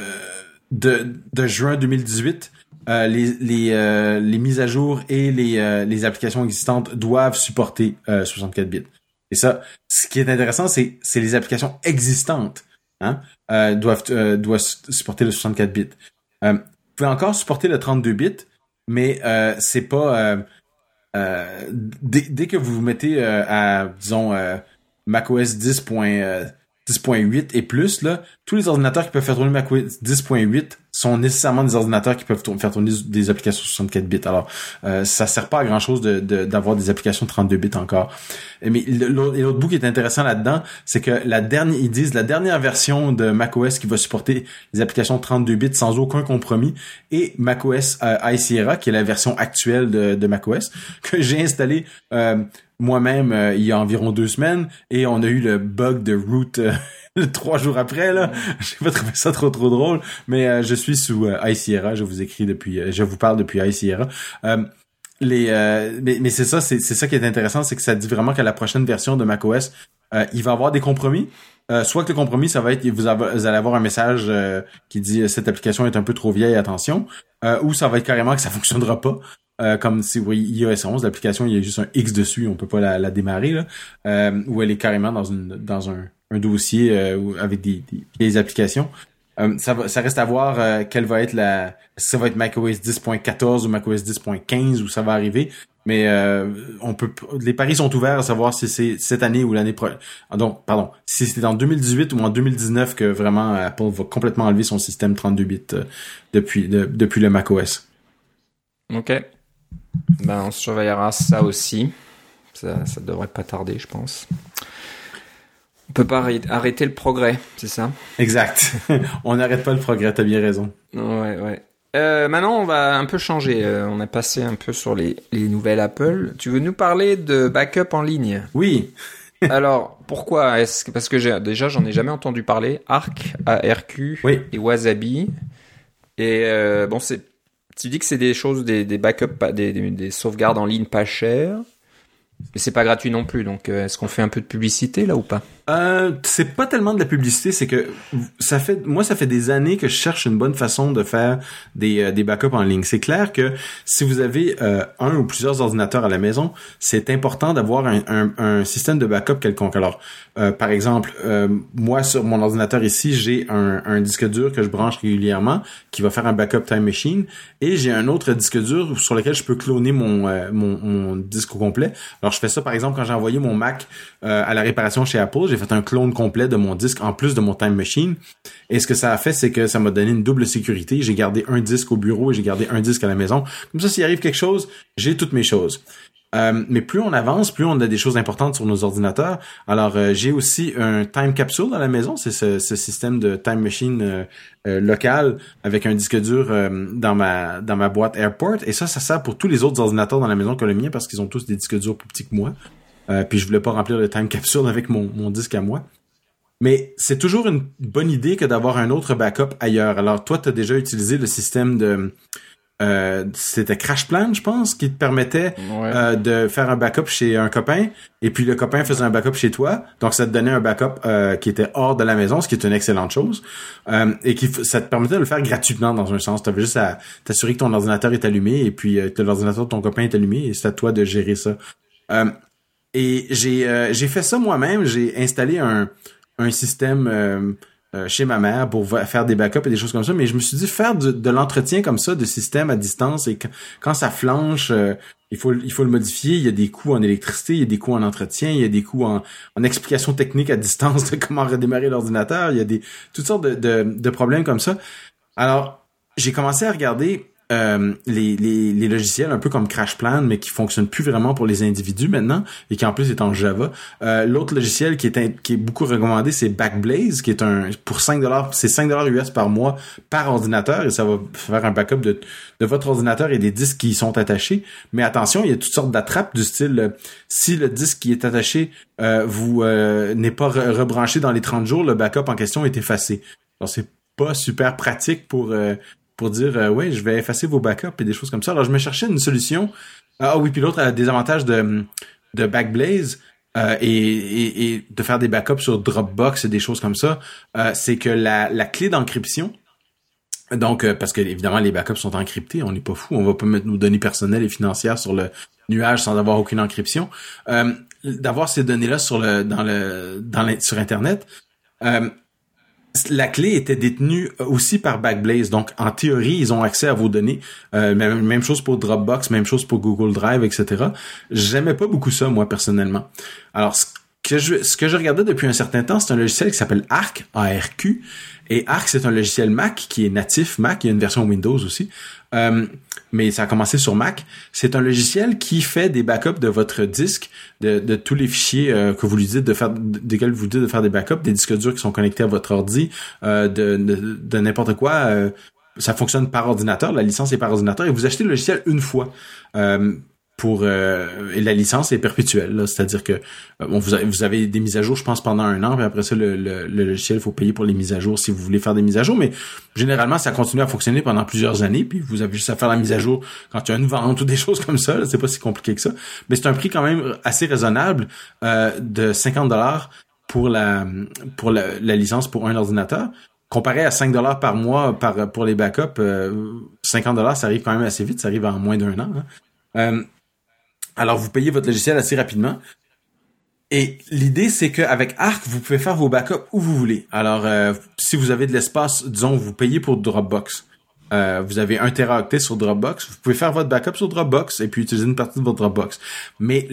de, juin 2018, euh, les les, euh, les mises à jour et les, les applications existantes doivent supporter 64 bits. Et ça, ce qui est intéressant, c'est les applications existantes hein, euh, doivent, euh, doivent supporter le 64 bits. Euh, vous pouvez encore supporter le 32 bits, mais euh, c'est pas dès, dès, que vous vous mettez à disons macOS 10. 10.8 et plus, là, tous les ordinateurs qui peuvent faire tourner macOS 10.8 sont nécessairement des ordinateurs qui peuvent faire tourner des applications 64 bits. Alors, euh, ça sert pas à grand chose d'avoir de, des applications 32 bits encore. Mais l'autre bout qui est intéressant là-dedans, c'est que la dernière, ils disent la dernière version de macOS qui va supporter les applications 32 bits sans aucun compromis et macOS euh, High Sierra, qui est la version actuelle de, macOS, que j'ai installé euh, moi-même euh, il y a environ deux semaines et on a eu le bug de root euh, trois jours après là. J'ai pas trouvé ça trop trop drôle, mais euh, je suis sous iSierra, je vous écris depuis, je vous parle depuis iSierra. les, mais, mais c'est ça, c'est ça qui est intéressant, c'est que ça dit vraiment qu'à la prochaine version de macOS, il va y avoir des compromis. soit que le compromis, ça va être, vous, vous allez avoir un message qui dit cette application est un peu trop vieille, attention, ou ça va être carrément que ça fonctionnera pas. Euh, comme si oui, iOS 11, l'application, il y a juste un X dessus, on peut pas la, la démarrer, là, euh, ou elle est carrément dans une dans un, un dossier euh, avec des, des applications. Euh, ça, va, ça reste à voir quelle va être la. Si ça va être macOS 10.14 ou macOS 10.15 où ça va arriver. Mais on peut. Les paris sont ouverts à savoir si c'est cette année ou l'année prochaine. Ah, donc, pardon, si c'est en 2018 ou en 2019 que vraiment Apple va complètement enlever son système 32 bits depuis depuis le macOS. Ok. Ben, on surveillera ça aussi. Ça, ça devrait pas tarder, je pense. On peut pas arrêter le progrès, c'est ça? Exact. on n'arrête pas le progrès, t'as bien raison. Ouais, ouais. Euh, maintenant, on va un peu changer. Euh, on a passé un peu sur les, les nouvelles Apple. Tu veux nous parler de backup en ligne? Oui. Alors, pourquoi Est-ce que parce que déjà, j'en ai jamais entendu parler. Arc, ARQ oui. et Wasabi. Et euh, bon, c'est tu dis que c'est des choses, des, des backups, des, des, des sauvegardes en ligne pas chères. Mais c'est pas gratuit non plus, donc est-ce qu'on fait un peu de publicité là ou pas? Euh, C'est pas tellement de la publicité, c'est que ça fait, moi ça fait des années que je cherche une bonne façon de faire des, euh, des backups en ligne. C'est clair que si vous avez euh, un ou plusieurs ordinateurs à la maison, c'est important d'avoir un, un, un, système de backup quelconque. Alors, par exemple, moi sur mon ordinateur ici, j'ai un, un disque dur que je branche régulièrement qui va faire un backup time machine, et j'ai un autre disque dur sur lequel je peux cloner mon, mon, mon disque au complet. Alors, je fais ça, par exemple, quand j'ai envoyé mon Mac euh, à la réparation chez Apple, j'ai fait un clone complet de mon disque en plus de mon Time Machine. Et ce que ça a fait, c'est que ça m'a donné une double sécurité. J'ai gardé un disque au bureau et j'ai gardé un disque à la maison. Comme ça, s'il arrive quelque chose, j'ai toutes mes choses. Euh, mais plus on avance, plus on a des choses importantes sur nos ordinateurs. Alors, euh, j'ai aussi un time capsule à la maison. C'est ce, système de time machine euh, local avec un disque dur dans ma dans ma boîte Airport. Et ça, ça sert pour tous les autres ordinateurs dans la maison que le mien parce qu'ils ont tous des disques durs plus petits que moi. Puis je voulais pas remplir le time capsule avec mon, mon disque à moi. Mais c'est toujours une bonne idée que d'avoir un autre backup ailleurs. Alors toi, tu as déjà utilisé le système de euh, c'était CrashPlan, je pense, qui te permettait euh, de faire un backup chez un copain, et puis le copain faisait un backup chez toi, donc ça te donnait un backup euh, qui était hors de la maison, ce qui est une excellente chose, et qui ça te permettait de le faire gratuitement dans un sens. Tu avais juste à t'assurer que ton ordinateur est allumé, et puis que l'ordinateur de ton copain est allumé, et c'est à toi de gérer ça. Et j'ai j'ai fait ça moi-même, j'ai installé un un système euh, chez ma mère pour faire des backups et des choses comme ça, mais je me suis dit faire de, l'entretien comme ça de système à distance et quand, ça flanche, euh, il faut il faut le modifier. Il y a des coûts en électricité, il y a des coûts en entretien, il y a des coûts en, en explication technique à distance de comment redémarrer l'ordinateur. Il y a des toutes sortes de, de, de problèmes comme ça. Alors j'ai commencé à regarder euh, les, les, logiciels un peu comme CrashPlan, mais qui fonctionnent plus vraiment pour les individus maintenant et qui en plus est en Java. Euh, L'autre logiciel qui est, qui est beaucoup recommandé, c'est Backblaze, qui est un pour 5 dollars, c'est 5 dollars US par mois par ordinateur et ça va faire un backup de, de votre ordinateur et des disques qui y sont attachés. Mais attention, il y a toutes sortes d'attrapes du style euh, si le disque qui est attaché vous n'est pas rebranché dans les 30 jours, le backup en question est effacé. Alors c'est pas super pratique pour pour dire euh, ouais je vais effacer vos backups et des choses comme ça. Alors je me cherchais une solution. Ah oui, puis l'autre a des avantages de, de Backblaze. Euh, et, et, de faire des backups sur Dropbox et des choses comme ça, euh, c'est que la, la clé d'encryption, donc parce que évidemment les backups sont encryptés, on n'est pas fou, on va pas mettre nos données personnelles et financières sur le nuage sans avoir aucune encryption. D'avoir ces données-là sur le dans le dans sur internet, la clé était détenue aussi par Backblaze. Donc, en théorie, ils ont accès à vos données. Euh, même, chose pour Dropbox, même chose pour Google Drive, etc. J'aimais pas beaucoup ça, moi, personnellement. Alors, que je, ce que je regardais depuis un certain temps, c'est un logiciel qui s'appelle Arc, ARQ. Et Arc, c'est un logiciel Mac qui est natif Mac. Il y a une version Windows aussi. Euh, mais ça a commencé sur Mac. C'est un logiciel qui fait des backups de votre disque, de, de tous les fichiers euh, que vous lui dites de faire, desquels vous dites de faire des backups, des disques durs qui sont connectés à votre ordi, euh, de, de, de n'importe quoi. Euh, ça fonctionne par ordinateur, la licence est par ordinateur, et vous achetez le logiciel une fois pour euh, et la licence est perpétuelle c'est-à-dire que euh, vous, avez, vous, avez, des mises à jour je pense pendant un an puis après ça le, le, logiciel il faut payer pour les mises à jour si vous voulez faire des mises à jour. Mais généralement ça continue à fonctionner pendant plusieurs années puis vous avez juste à faire la mise à jour quand il y a une vente ou des choses comme ça c'est pas si compliqué que ça. Mais c'est un prix quand même assez raisonnable euh, de 50 dollars pour la pour la, licence pour un ordinateur. Comparé à 5 dollars par mois par pour les backups 50 dollars ça arrive quand même assez vite ça arrive en moins d'un an hein. Alors, vous payez votre logiciel assez rapidement. Et l'idée, c'est qu'avec Arc, vous pouvez faire vos backups où vous voulez. Alors, euh, si vous avez de l'espace, disons, vous payez pour Dropbox. Euh, vous avez un teraoctet sur Dropbox. Vous pouvez faire votre backup sur Dropbox et puis utiliser une partie de votre Dropbox. Mais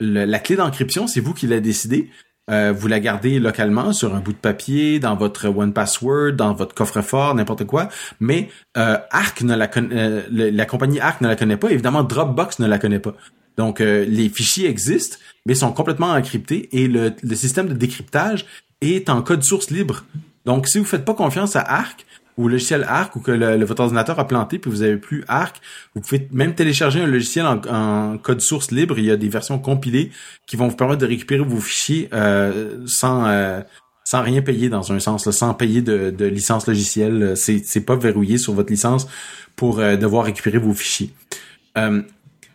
la clé d'encryption, c'est vous qui l'avez décidé. Euh, vous la gardez localement sur un bout de papier, dans votre One Password, dans votre coffre-fort, n'importe quoi. Mais euh, Arc ne la euh, la compagnie Arc ne la connaît pas. Évidemment, Dropbox ne la connaît pas. Donc, les fichiers existent, mais sont complètement encryptés et le, le système de décryptage est en code source libre. Donc, si vous faites pas confiance à Arc, ou logiciel Arc ou que le, votre ordinateur a planté puis vous avez plus Arc, vous pouvez même télécharger un logiciel en, code source libre. Il y a des versions compilées qui vont vous permettre de récupérer vos fichiers euh, sans euh, sans rien payer dans un sens, sans payer de, de licence logicielle. C'est c'est pas verrouillé sur votre licence pour euh, devoir récupérer vos fichiers.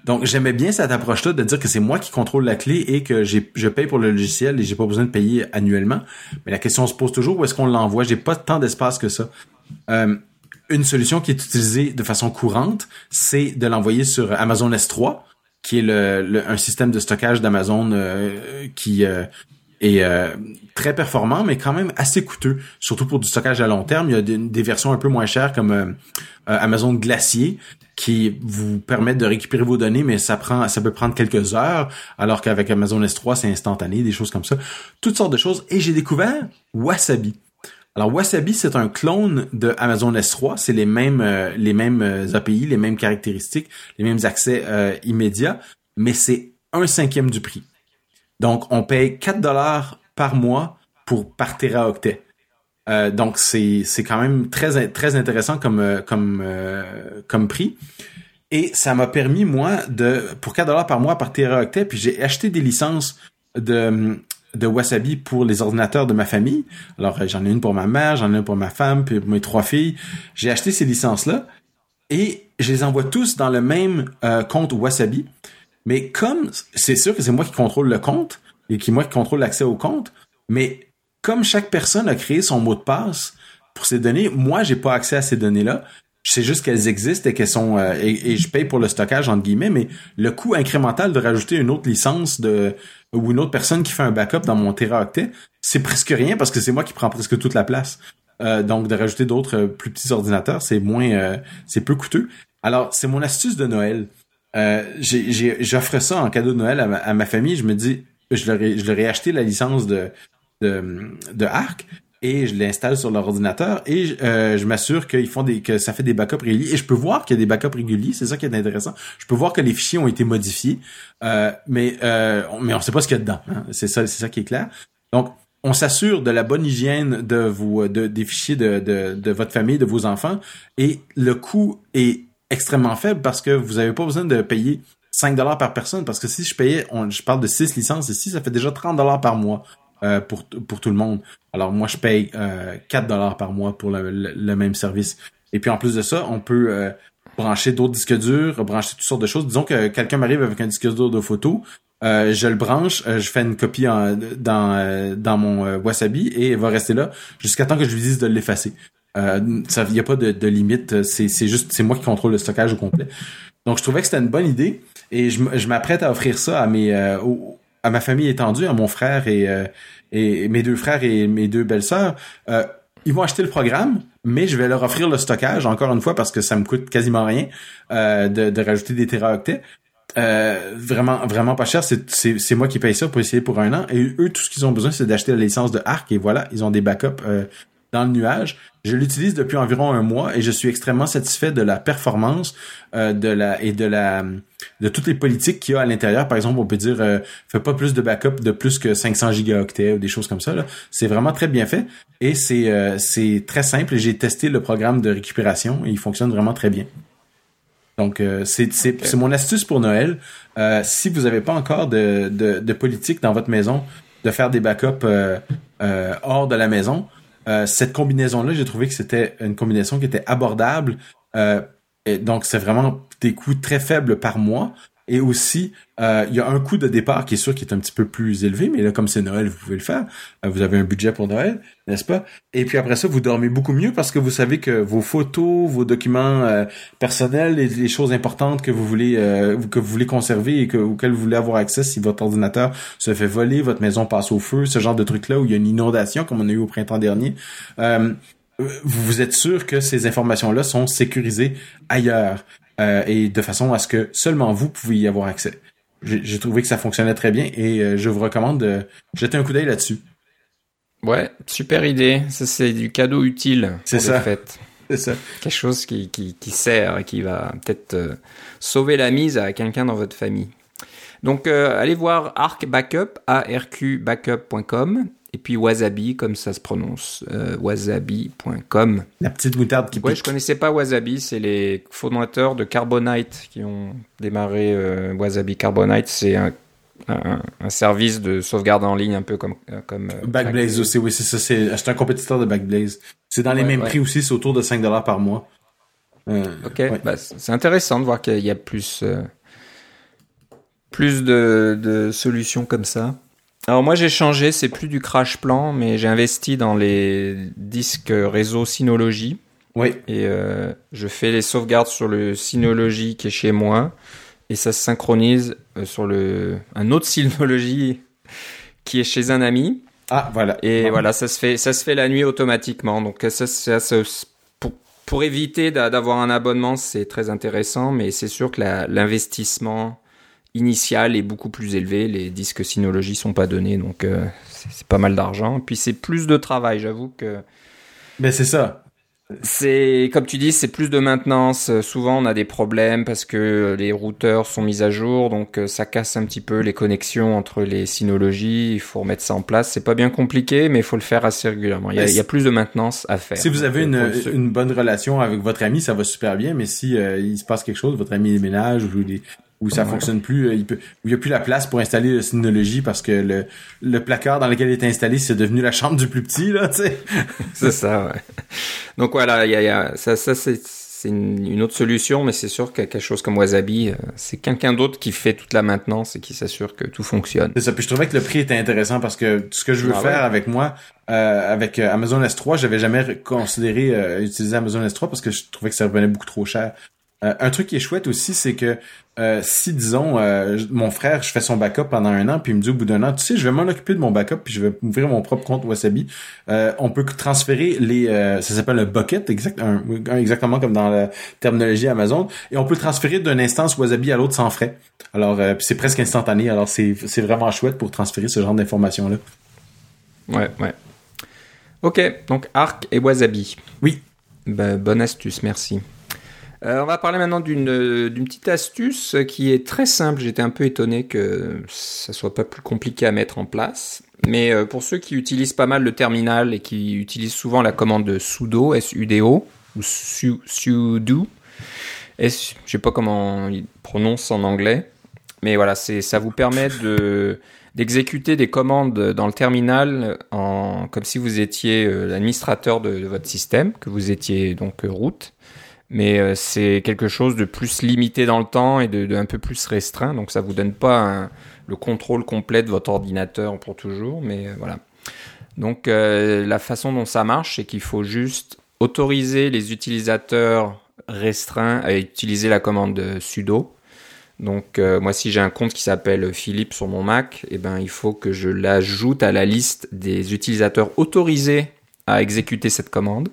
donc j'aimais bien cette approche-là de dire que c'est moi qui contrôle la clé et que je paye pour le logiciel et j'ai pas besoin de payer annuellement. Mais la question se pose toujours où est-ce qu'on l'envoie? J'ai pas tant d'espace que ça. Euh, une solution qui est utilisée de façon courante, c'est de l'envoyer sur Amazon S3, qui est un système de stockage d'Amazon euh, qui euh, est très performant, mais quand même assez coûteux, surtout pour du stockage à long terme. Il y a des, versions un peu moins chères comme Amazon Glacier, qui vous permettent de récupérer vos données, mais ça prend, ça peut prendre quelques heures, alors qu'avec Amazon S3, c'est instantané, des choses comme ça. Toutes sortes de choses. Et j'ai découvert Wasabi. Alors Wasabi, c'est un clone de Amazon S3. C'est les mêmes, euh, les mêmes euh, API, les mêmes caractéristiques, les mêmes accès euh, immédiats, mais c'est un cinquième du prix. Donc, on paye 4 dollars par mois pour par teraoctet. donc, c'est c'est quand même très très intéressant comme comme comme prix. Et ça m'a permis moi de pour 4 dollars par mois par teraoctet, puis j'ai acheté des licences de de Wasabi pour les ordinateurs de ma famille. Alors j'en ai une pour ma mère, j'en ai une pour ma femme, puis pour mes trois filles. J'ai acheté ces licences-là et je les envoie tous dans le même compte Wasabi. Mais comme c'est sûr que c'est moi qui contrôle le compte et qui moi qui contrôle l'accès au compte, mais comme chaque personne a créé son mot de passe pour ces données, moi j'ai pas accès à ces données-là. Je sais juste qu'elles existent et qu'elles sont euh, et, je paye pour le stockage entre guillemets, mais le coût incrémental de rajouter une autre licence de ou une autre personne qui fait un backup dans mon teraoctet, c'est presque rien parce que c'est moi qui prends presque toute la place. Euh, donc de rajouter d'autres euh, plus petits ordinateurs, c'est moins c'est peu coûteux. Alors c'est mon astuce de Noël. j'offre ça en cadeau de Noël à ma, famille. Je me dis, je leur ai, je leur ai acheté la licence de, de, de Arc et je l'installe sur leur ordinateur et euh, je m'assure qu'ils font des que ça fait des backups réguliers. Et je peux voir qu'il y a des backups réguliers c'est ça qui est intéressant. Je peux voir que les fichiers ont été modifiés euh, mais euh, mais on sait pas ce qu'il y a dedans hein. c'est ça c'est ça qui est clair. Donc on s'assure de la bonne hygiène de vos de, des fichiers de, de, de votre famille de vos enfants. Et le coût est extrêmement faible parce que vous avez pas besoin de payer 5 dollars par personne. Parce que si je payais je parle de 6 licences ici ça fait déjà 30 dollars par mois euh, pour, pour tout le monde. Alors moi, je paye euh, 4 dollars par mois pour le, le, même service. Et puis en plus de ça, on peut euh, brancher d'autres disques durs, brancher toutes sortes de choses. Disons que quelqu'un m'arrive avec un disque dur de photo, euh, je le branche, je fais une copie en, dans, dans mon Wasabi et il va rester là jusqu'à temps que je lui dise de l'effacer. Il n'y a pas de, de limite, c'est juste c'est moi qui contrôle le stockage au complet. Donc je trouvais que c'était une bonne idée et je, je m'apprête à offrir ça à mes aux, à ma famille étendue, à mon frère et, euh, mes deux frères et mes deux belles-sœurs, euh, ils vont acheter le programme, mais je vais leur offrir le stockage, encore une fois, parce que ça me coûte quasiment rien euh, de, de, rajouter des téraoctets. Euh, vraiment vraiment pas cher c'est moi qui paye ça pour essayer pour un an et eux tout ce qu'ils ont besoin c'est d'acheter la licence de Arc et voilà ils ont des backups dans le nuage. Je l'utilise depuis environ un mois et je suis extrêmement satisfait de la performance euh, de la et de la de toutes les politiques qu'il y a à l'intérieur. Par exemple, on peut dire euh, fais pas plus de backup de plus que 500 gigaoctets ou des choses comme ça. C'est vraiment très bien fait et c'est euh, c'est très simple. J'ai testé le programme de récupération et il fonctionne vraiment très bien. Donc euh, c'est c'est mon astuce pour Noël. Euh, si vous n'avez pas encore de, de, de politique dans votre maison de faire des backups hors de la maison, euh, cette combinaison-là, j'ai trouvé que c'était une combinaison qui était abordable. Euh, et donc, c'est vraiment des coûts très faibles par mois. Et aussi, euh, il y a un coût de départ qui est sûr qui est un petit peu plus élevé, mais là, comme c'est Noël, vous pouvez le faire. Euh, vous avez un budget pour Noël, n'est-ce pas? Et puis après ça, vous dormez beaucoup mieux parce que vous savez que vos photos, vos documents euh, personnels les choses importantes que vous voulez que vous voulez conserver et que, auxquelles vous voulez avoir accès si votre ordinateur se fait voler, votre maison passe au feu, ce genre de trucs-là où il y a une inondation comme on a eu au printemps dernier. vous êtes sûr que ces informations-là sont sécurisées ailleurs. Euh, et de façon à ce que seulement vous pouvez y avoir accès. J'ai trouvé que ça fonctionnait très bien et euh, je vous recommande de jeter un coup d'œil là-dessus. Ouais, super idée. Ça, c'est du cadeau utile. C'est ça. C'est ça. Quelque chose qui, qui, qui sert et qui va peut-être euh, sauver la mise à quelqu'un dans votre famille. Donc, allez voir Arc Backup, arqbackup.com et puis Wasabi, comme ça se prononce, euh, wasabi.com. La petite moutarde qui Ouais, je connaissais pas Wasabi, c'est les fondateurs de Carbonite qui ont démarré euh, Wasabi Carbonite. C'est un, un, service de sauvegarde en ligne un peu comme... Euh, Backblaze aussi, oui, c'est ça. C'est un compétiteur de Backblaze. C'est dans les mêmes prix aussi, c'est autour de 5 dollars par mois. ok, bah, c'est intéressant de voir qu'il y a plus, plus de, de solutions comme ça. Alors moi j'ai changé, c'est plus du crash plan, mais j'ai investi dans les disques réseau Synology. Oui. Et euh, je fais les sauvegardes sur le Synology qui est chez moi, et ça se synchronise euh, sur le un autre Synology qui est chez un ami. Ah voilà. Et voilà, ça se fait ça se fait la nuit automatiquement. Donc ça, ça, pour, pour éviter d'avoir un abonnement, c'est très intéressant, mais c'est sûr que l'investissement initial est beaucoup plus élevé. Les disques Synology sont pas donnés, donc euh, c'est pas mal d'argent. Puis c'est plus de travail, j'avoue que. Mais c'est ça. C'est comme tu dis, c'est plus de maintenance. Souvent, on a des problèmes parce que les routeurs sont mis à jour, donc euh, ça casse un petit peu les connexions entre les Synology. Il faut remettre ça en place. C'est pas bien compliqué, mais il faut le faire assez régulièrement. Il y, a, il y a plus de maintenance à faire. Si vous avez une, une, bonne relation avec votre ami, ça va super bien. Mais si euh, il se passe quelque chose, votre ami déménage ou les où ça fonctionne plus, euh, il peut, où il n'y a plus la place pour installer le Synology parce que le, le placard dans lequel il est installé, c'est devenu la chambre du plus petit, là, tu sais. c'est ça, ouais. Donc voilà, il y a, y a, ça, ça c'est, une, autre solution, mais c'est sûr que quelque chose comme Wasabi, euh, c'est quelqu'un d'autre qui fait toute la maintenance et qui s'assure que tout fonctionne. C'est ça. Puis je trouvais que le prix était intéressant parce que ce que je veux ah faire avec moi, euh, avec Amazon S3, j'avais jamais considéré utiliser Amazon S3 parce que je trouvais que ça revenait beaucoup trop cher. Euh, un truc qui est chouette aussi, c'est que euh, si, disons, euh, mon frère, je fais son backup pendant un an, puis il me dit au bout d'un an, tu sais, je vais m'en occuper de mon backup, puis je vais ouvrir mon propre compte Wasabi, on peut transférer les... ça s'appelle un bucket, exact, exactement comme dans la terminologie Amazon, et on peut le transférer d'une instance Wasabi à l'autre sans frais. Alors, c'est presque instantané, alors c'est vraiment chouette pour transférer ce genre d'informations-là. Ouais, ouais. Ok, donc Arc et Wasabi. Oui. Ben, bonne astuce, merci. Euh, on va parler maintenant d'une petite astuce qui est très simple. J'étais un peu étonné que ça soit pas plus compliqué à mettre en place. Mais euh, pour ceux qui utilisent pas mal le terminal et qui utilisent souvent la commande sudo, S-U-D-O, ou sudo, je sais pas comment il prononce en anglais, mais voilà, ça vous permet de d'exécuter des commandes dans le terminal comme si vous étiez euh, l'administrateur de, de, votre système, que vous étiez donc root mais euh, c'est quelque chose de plus limité dans le temps et de, un peu plus restreint. Donc ça vous donne pas le contrôle complet de votre ordinateur pour toujours, mais euh, voilà. Donc euh, la façon dont ça marche, c'est qu'il faut juste autoriser les utilisateurs restreints à utiliser la commande sudo. Donc moi si j'ai un compte qui s'appelle Philippe sur mon Mac, eh ben il faut que je l'ajoute à la liste des utilisateurs autorisés à exécuter cette commande.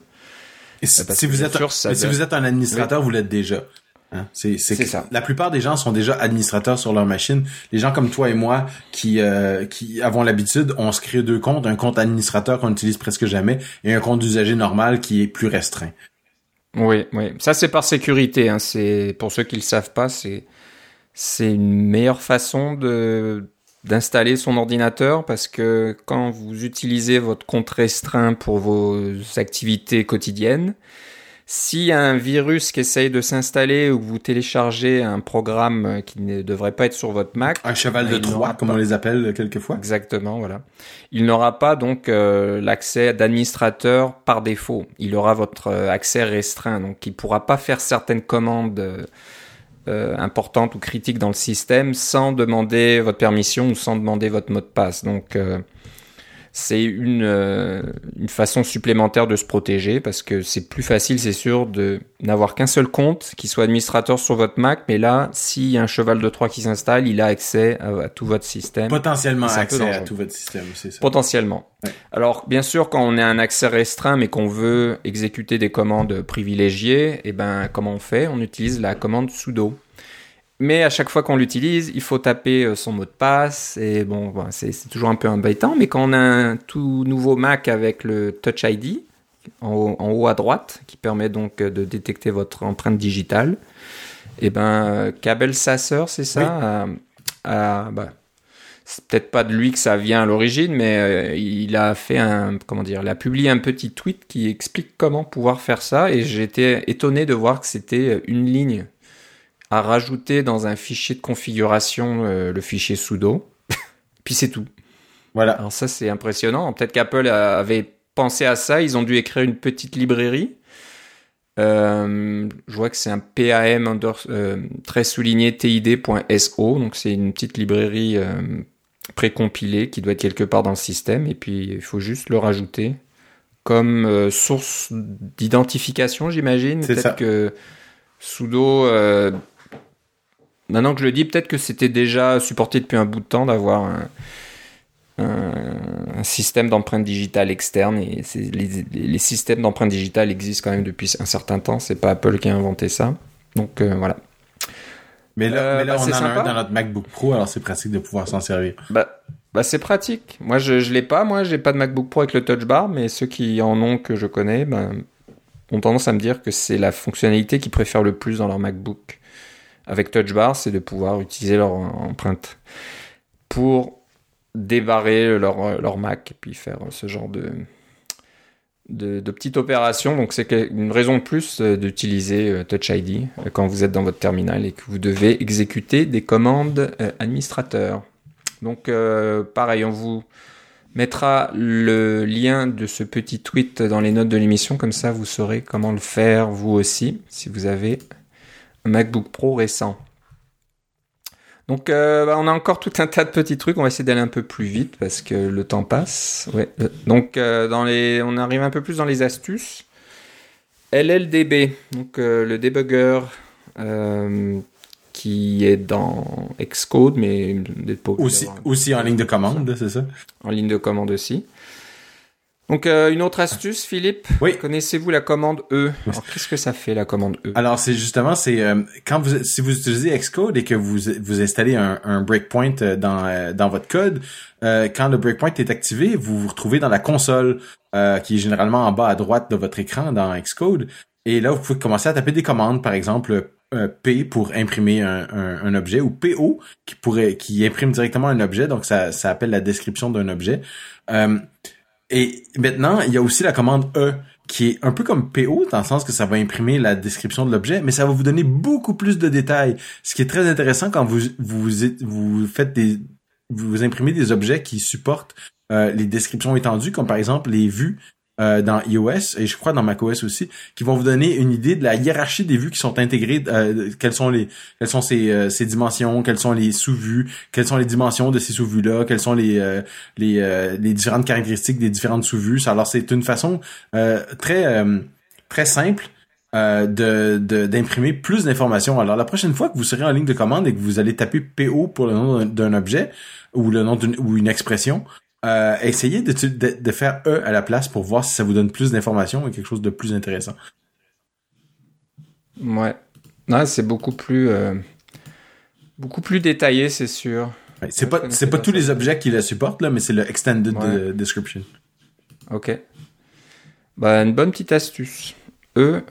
Et si, vous êtes, si vous êtes un administrateur, vous l'êtes déjà. Hein? C'est ça. La plupart des gens sont déjà administrateurs sur leur machine. Les gens comme toi et moi qui euh, qui avons l'habitude, on se crée deux comptes, un compte administrateur qu'on utilise presque jamais et un compte d'usager normal qui est plus restreint. Oui, oui. Ça c'est par sécurité. Hein. C'est pour ceux qui le savent pas, c'est c'est une meilleure façon de d'installer son ordinateur parce que quand vous utilisez votre compte restreint pour vos activités quotidiennes, a un virus qui essaye de s'installer ou que vous téléchargez un programme qui ne devrait pas être sur votre Mac, un cheval de Troie comme on les appelle quelquefois. Exactement, voilà. Il n'aura pas donc euh, l'accès d'administrateur par défaut. Il aura votre euh, accès restreint, donc il pourra pas faire certaines commandes. Euh, euh, importante ou critique dans le système sans demander votre permission ou sans demander votre mot de passe. Donc euh, c'est une, euh, une façon supplémentaire de se protéger parce que c'est plus facile, c'est sûr, de n'avoir qu'un seul compte qui soit administrateur sur votre Mac, mais là, s'il y a un cheval de Troie qui s'installe, il a accès à, tout votre système. Potentiellement accès à tout votre système, c'est ça. Potentiellement. Alors, bien sûr, quand on a un accès restreint, mais qu'on veut exécuter des commandes privilégiées, eh ben, comment on fait? On utilise la commande sudo. Mais à chaque fois qu'on l'utilise, il faut taper euh, son mot de passe. Et bon, c'est toujours un peu embêtant. Mais quand on a un tout nouveau Mac avec le Touch ID, en haut, à droite, qui permet donc euh, de détecter votre empreinte digitale, et eh ben, Cabel Sasser, c'est ça bah, C'est peut-être pas de lui que ça vient à l'origine, mais euh, il a fait un, comment dire, il a publié un petit tweet qui explique comment pouvoir faire ça. Et j'étais étonné de voir que c'était une ligne à rajouter dans un fichier de configuration euh, le fichier sudo. Puis c'est tout. Voilà. Alors ça c'est impressionnant. Peut-être qu'Apple avait pensé à ça. Ils ont dû écrire une petite librairie. Euh, je vois que c'est un PAM euh, très souligné TID.so. Donc c'est une petite librairie précompilée qui doit être quelque part dans le système. Et puis il faut juste le rajouter comme source d'identification, j'imagine. Peut-être que sudo Maintenant que je le dis, peut-être que c'était déjà supporté depuis un bout de temps d'avoir un, système d'empreinte digitale externe. Et les, systèmes d'empreinte digitale existent quand même depuis un certain temps. C'est pas Apple qui a inventé ça. Donc euh, voilà. Mais là, euh, bah, on en a un dans notre MacBook Pro, alors c'est pratique de pouvoir s'en servir. Bah, bah c'est pratique. Moi, je, je l'ai pas. Moi, j'ai pas de MacBook Pro avec le Touch Bar, mais ceux qui en ont que je connais, ben, ont tendance à me dire que c'est la fonctionnalité qu'ils préfèrent le plus dans leur MacBook avec Touch Bar, c'est de pouvoir utiliser leur empreinte pour débarrer leur, leur Mac et puis faire ce genre de, de, petites opérations. Donc c'est une raison de plus euh, d'utiliser euh, Touch ID euh, quand vous êtes dans votre terminal et que vous devez exécuter des commandes administrateurs. Donc pareil, on vous mettra le lien de ce petit tweet dans les notes de l'émission, comme ça vous saurez comment le faire vous aussi si vous avez MacBook Pro récent. Donc euh, bah, on a encore tout un tas de petits trucs. On va essayer d'aller un peu plus vite parce que le temps passe. Ouais. Donc euh, dans les, on arrive un peu plus dans les astuces. LLDB, donc euh, le debugger qui est dans Xcode, mais aussi, aussi en ligne de commande, c'est ça? En ligne de commande aussi. Donc euh, une autre astuce, Philippe? Oui. Connaissez-vous la commande E? Alors qu'est-ce que ça fait la commande E? Alors c'est justement c'est euh, quand vous si vous utilisez Xcode et que vous vous installez un, un breakpoint euh, dans dans votre code, quand le breakpoint est activé, vous vous retrouvez dans la console qui est généralement en bas à droite de votre écran dans Xcode. Et là vous pouvez commencer à taper des commandes, par exemple P pour imprimer un, un, un, objet ou PO qui pourrait qui imprime directement un objet, donc ça ça appelle la description d'un objet. Et maintenant, il y a aussi la commande E qui est un peu comme PO dans le sens que ça va imprimer la description de l'objet, mais ça va vous donner beaucoup plus de détails. Ce qui est très intéressant quand vous vous faites des vous imprimez des objets qui supportent euh, les descriptions étendues, comme par exemple les vues euh, dans iOS et je crois dans macOS aussi, qui vont vous donner une idée de la hiérarchie des vues qui sont intégrées, euh, quelles sont les quelles sont ces, euh, ces dimensions, quelles sont les sous-vues, quelles sont les dimensions de ces sous-vues-là, quelles sont les les, les différentes caractéristiques des différentes sous-vues. Alors c'est une façon très très simple de d'imprimer plus d'informations. Alors la prochaine fois que vous serez en ligne de commande et que vous allez taper PO pour le nom d'un objet ou le nom d'une ou une expression, euh, essayez de, de, faire E à la place pour voir si ça vous donne plus d'informations et quelque chose de plus intéressant. Ouais. Non, c'est beaucoup plus euh, beaucoup plus détaillé, c'est sûr. c'est pas c'est pas tous les objets qui la supportent là, mais c'est le extended description. Ok. Bah une bonne petite astuce. E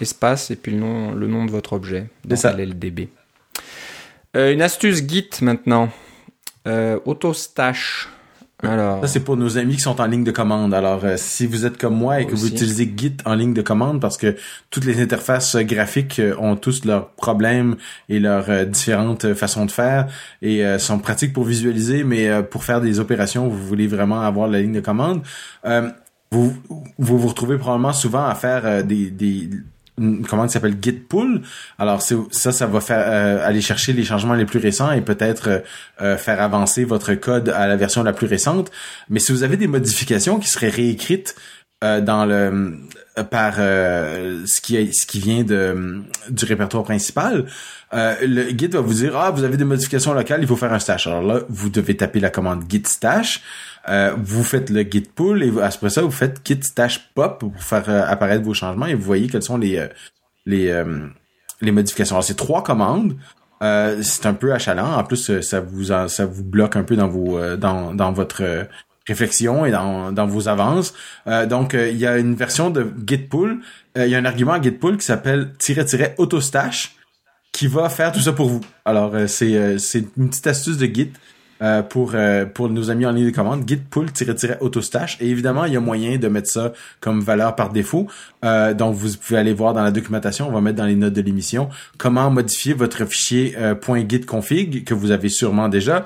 espace et puis le nom le nom de votre objet. C'est ça. LLDB. Euh, une astuce Git maintenant. Euh, Autostash. Alors... Ça, c'est pour nos amis qui sont en ligne de commande. Alors, euh, si vous êtes comme moi et que vous utilisez Git en ligne de commande, parce que toutes les interfaces graphiques euh, ont tous leurs problèmes et leurs euh, différentes façons de faire et sont pratiques pour visualiser, mais pour faire des opérations, vous voulez vraiment avoir la ligne de commande. vous, vous vous retrouvez probablement souvent à faire des, des commande qui s'appelle git pull. Alors ça, ça va faire euh, aller chercher les changements les plus récents et peut-être euh, euh, faire avancer votre code à la version la plus récente. Mais si vous avez des modifications qui seraient réécrites dans le par ce qui ce qui vient de du répertoire principal, le Git va vous dire ah vous avez des modifications locales, il faut faire un stash. Alors là, vous devez taper la commande git stash. Euh, vous faites le git pull et après ça vous faites git stash pop pour faire euh, apparaître vos changements et vous voyez quelles sont les euh, les les modifications. Alors c'est trois commandes. c'est un peu achalant. En plus, ça vous ça vous bloque un peu dans vos dans dans votre réflexion et dans, dans vos avances. donc, il y a une version de git pull. Il y a un argument à git qui s'appelle autostash qui va faire tout ça pour vous. Alors, c'est c'est une petite astuce de Git euh, pour euh, pour nos amis en ligne de commande, git pull-autostash. Et évidemment, il y a moyen de mettre ça comme valeur par défaut. Euh, donc, vous pouvez aller voir dans la documentation, on va mettre dans les notes de l'émission, comment modifier votre fichier .git que vous avez sûrement déjà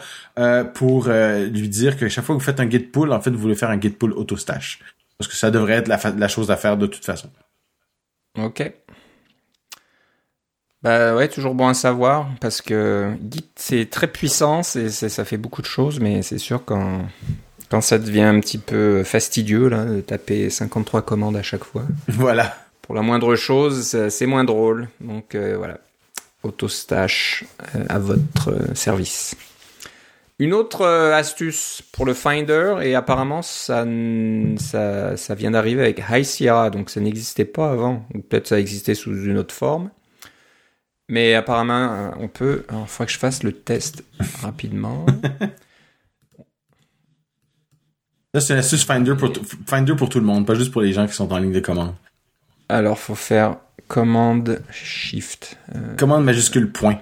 pour lui dire que chaque fois que vous faites un git pull, en fait, vous voulez faire un git pull autostash. Parce que ça devrait être la, la chose à faire de toute façon. OK. Bah ouais, toujours bon à savoir parce que Git c'est très puissant, c'est, ça fait beaucoup de choses, mais c'est sûr quand quand ça devient un petit peu fastidieux là de taper 53 commandes à chaque fois. Voilà. Pour la moindre chose, c'est moins drôle. Donc euh, voilà, Autostash euh, à votre euh, service. Une autre astuce pour le Finder, et apparemment ça, ça, ça vient d'arriver avec High Sierra, donc ça n'existait pas avant, ou peut-être ça existait sous une autre forme. Mais apparemment, euh, on peut. il faudrait que je fasse le test rapidement. Là, c'est une astuce Finder pour, Finder pour tout le monde, pas juste pour les gens qui sont en ligne de commande. Alors, faut faire commande shift. Euh. Commande majuscule point.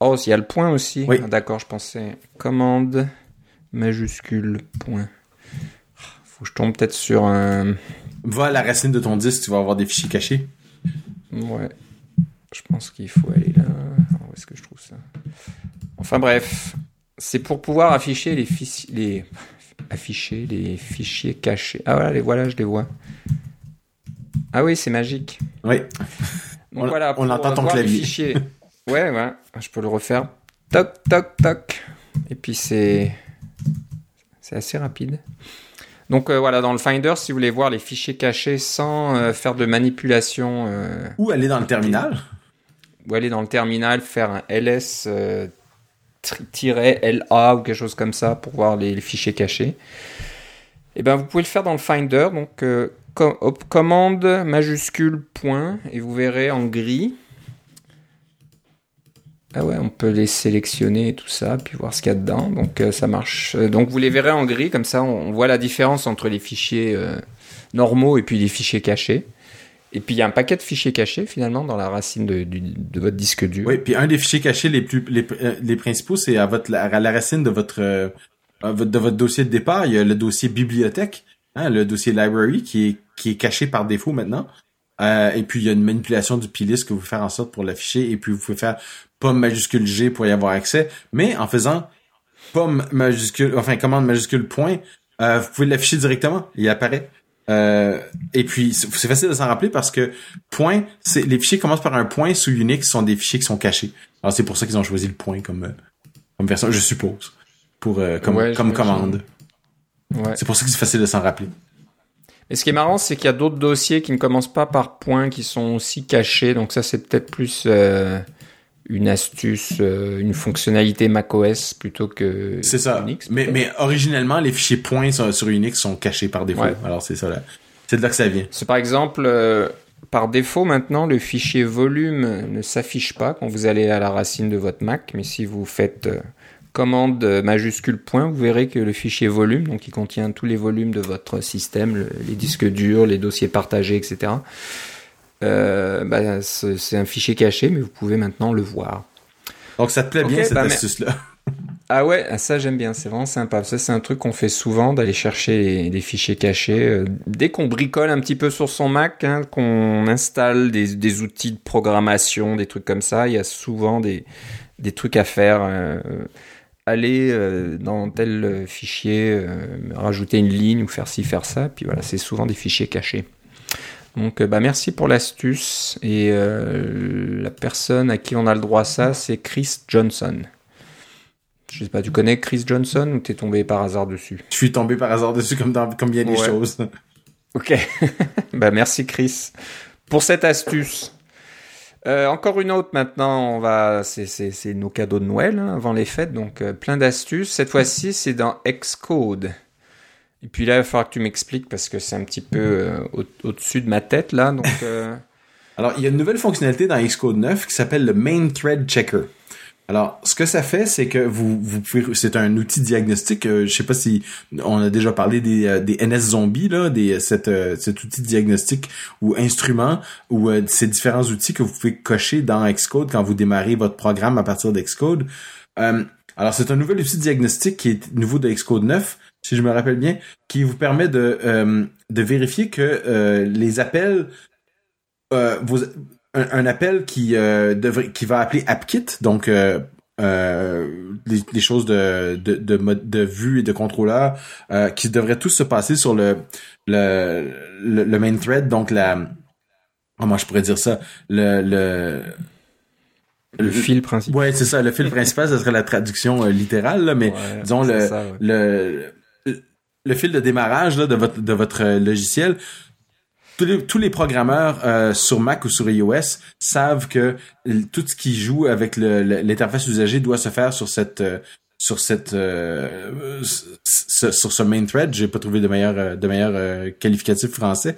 Oh, il y a le point aussi. Oui. Ah, d'accord, je pensais commande majuscule point. Faut que je tombe peut-être sur un. Va à la racine de ton disque, tu vas avoir des fichiers cachés. Ouais. Je pense qu'il faut aller là. où est-ce que je trouve ça? Enfin bref, c'est pour pouvoir afficher les, fichiers, les... afficher les fichiers cachés. Ah voilà, les voilà, je les vois. Ah oui, c'est magique. Oui. Donc on, voilà, on entend ton clavier. Ouais, ouais, je peux le refaire. Toc, toc, toc. Et puis c'est c'est assez rapide. Donc euh, voilà, dans le Finder, si vous voulez voir les fichiers cachés sans euh, faire de manipulation. Euh, ou aller dans le terminal. Ou aller dans le terminal, faire un ls LA ou quelque chose comme ça pour voir les, fichiers cachés. Eh ben vous pouvez le faire dans le Finder. Donc commande majuscule point et vous verrez en gris ah ouais, on peut les sélectionner et tout ça, puis voir ce qu'il y a dedans. Donc euh, ça marche. Euh, donc vous les verrez en gris, comme ça on, voit la différence entre les fichiers euh, normaux et puis les fichiers cachés. Et puis il y a un paquet de fichiers cachés finalement dans la racine de, votre disque dur. Oui, puis un des fichiers cachés les plus les, principaux, c'est à votre à la racine de votre, de votre dossier de départ. Il y a le dossier bibliothèque, hein, le dossier library qui est qui est caché par défaut maintenant. et puis il y a une manipulation du plist que vous faire en sorte pour l'afficher. Et puis vous pouvez faire pomme majuscule G pour y avoir accès, mais en faisant pomme majuscule, enfin commande majuscule point, euh, vous pouvez l'afficher directement, il apparaît. Euh, et puis c'est facile de s'en rappeler parce que point, c'est les fichiers commencent par un point sous Unix sont des fichiers qui sont cachés. Alors c'est pour ça qu'ils ont choisi le point comme euh, comme version, je suppose, pour comme comme commande. Ouais. C'est pour ça que c'est facile de s'en rappeler. Et ce qui est marrant, c'est qu'il y a d'autres dossiers qui ne commencent pas par point, qui sont aussi cachés. Donc ça, c'est peut-être plus une astuce, euh, une fonctionnalité macOS plutôt que c'est ça. Unix. Mais, mais originellement, les fichiers points sur, Unix sont cachés par défaut. Alors c'est ça là. C'est de là que ça vient. C'est par exemple euh, par défaut maintenant le fichier volume ne s'affiche pas quand vous allez à la racine de votre Mac, mais si vous faites euh, commande majuscule point, vous verrez que le fichier volume, donc qui contient tous les volumes de votre système, les disques durs, les dossiers partagés, etc euh, bah, c'est un fichier caché, mais vous pouvez maintenant le voir. Donc ça te plaît bien cette bah, astuce-là? Ah ouais, ah, ça j'aime bien, c'est vraiment sympa. Ça c'est un truc qu'on fait souvent, d'aller chercher des fichiers cachés. Euh, dès qu'on bricole un petit peu sur son Mac, hein, qu'on installe des, outils de programmation, des trucs comme ça, il y a souvent des, des trucs à faire. Euh, aller dans tel fichier, rajouter une ligne ou faire ci, faire ça, puis voilà, c'est souvent des fichiers cachés. Donc euh, bah, merci pour l'astuce. Et euh, la personne à qui on a le droit à ça, c'est Chris Johnson. Je sais pas, tu connais Chris Johnson ou t'es tombé par hasard dessus? Je suis tombé par hasard dessus comme, dans, comme bien des choses. Ok. bah merci Chris pour cette astuce. Euh, encore une autre maintenant, on va, c'est nos cadeaux de Noël hein, avant les fêtes, donc plein d'astuces. Cette fois-ci, c'est dans Xcode. Et puis là, il va falloir que tu m'expliques parce que c'est un petit peu euh, au-dessus de ma tête là. Donc, euh. Alors, il y a une nouvelle fonctionnalité dans Xcode 9 qui s'appelle le Main Thread Checker. Alors, ce que ça fait, c'est que vous, vous pouvez, c'est un outil diagnostique. Euh, je sais pas si on a déjà parlé des, des NS zombies là, des cet, cet outil diagnostique ou instrument ou ces différents outils que vous pouvez cocher dans Xcode quand vous démarrez votre programme à partir d'Xcode. alors, c'est un nouvel outil diagnostique qui est nouveau de Xcode 9 si je me rappelle bien, qui vous permet de, euh, de vérifier que euh, les appels, euh, un, appel qui devrait, qui va appeler AppKit, donc des, choses de, de, de, de vue et de contrôleur, qui devraient tous se passer sur le, le, le, main thread, donc la, comment je pourrais dire ça, le, le le fil principal. Ouais, c'est ça. Le fil principal, ce serait la traduction littérale, là, mais disons le, le le fil de démarrage de votre de votre logiciel, tous les, programmeurs euh, sur Mac ou sur iOS savent que tout ce qui joue avec l'interface usager doit se faire sur cette euh, sur cette euh, sur ce main thread. J'ai pas trouvé de meilleur de meilleur qualificatif français.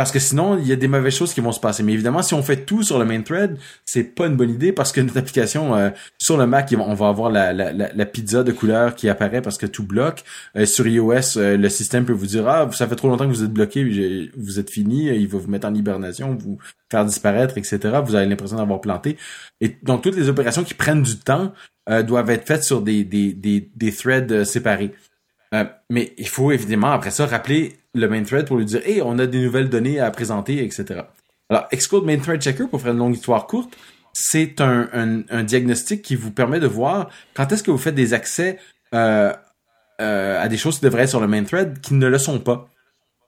Parce que sinon, il y a des mauvaises choses qui vont se passer. Mais évidemment, si on fait tout sur le main thread, c'est pas une bonne idée parce que notre application euh, sur le Mac, on va avoir la, la, la, pizza de couleur qui apparaît parce que tout bloque. Euh, sur iOS, euh, le système peut vous dire ah ça fait trop longtemps que vous êtes bloqué, vous êtes fini, il va vous mettre en hibernation, vous faire disparaître, etc. Vous avez l'impression d'avoir planté. Et donc toutes les opérations qui prennent du temps doivent être faites sur des des des, des threads séparés. Euh, mais il faut évidemment après ça rappeler le main thread pour lui dire hey on a des nouvelles données à présenter etc. Alors Xcode main thread checker pour faire une longue histoire courte c'est un, un, diagnostic qui vous permet de voir quand est-ce que vous faites des accès euh, euh, à des choses qui devraient être sur le main thread qui ne le sont pas.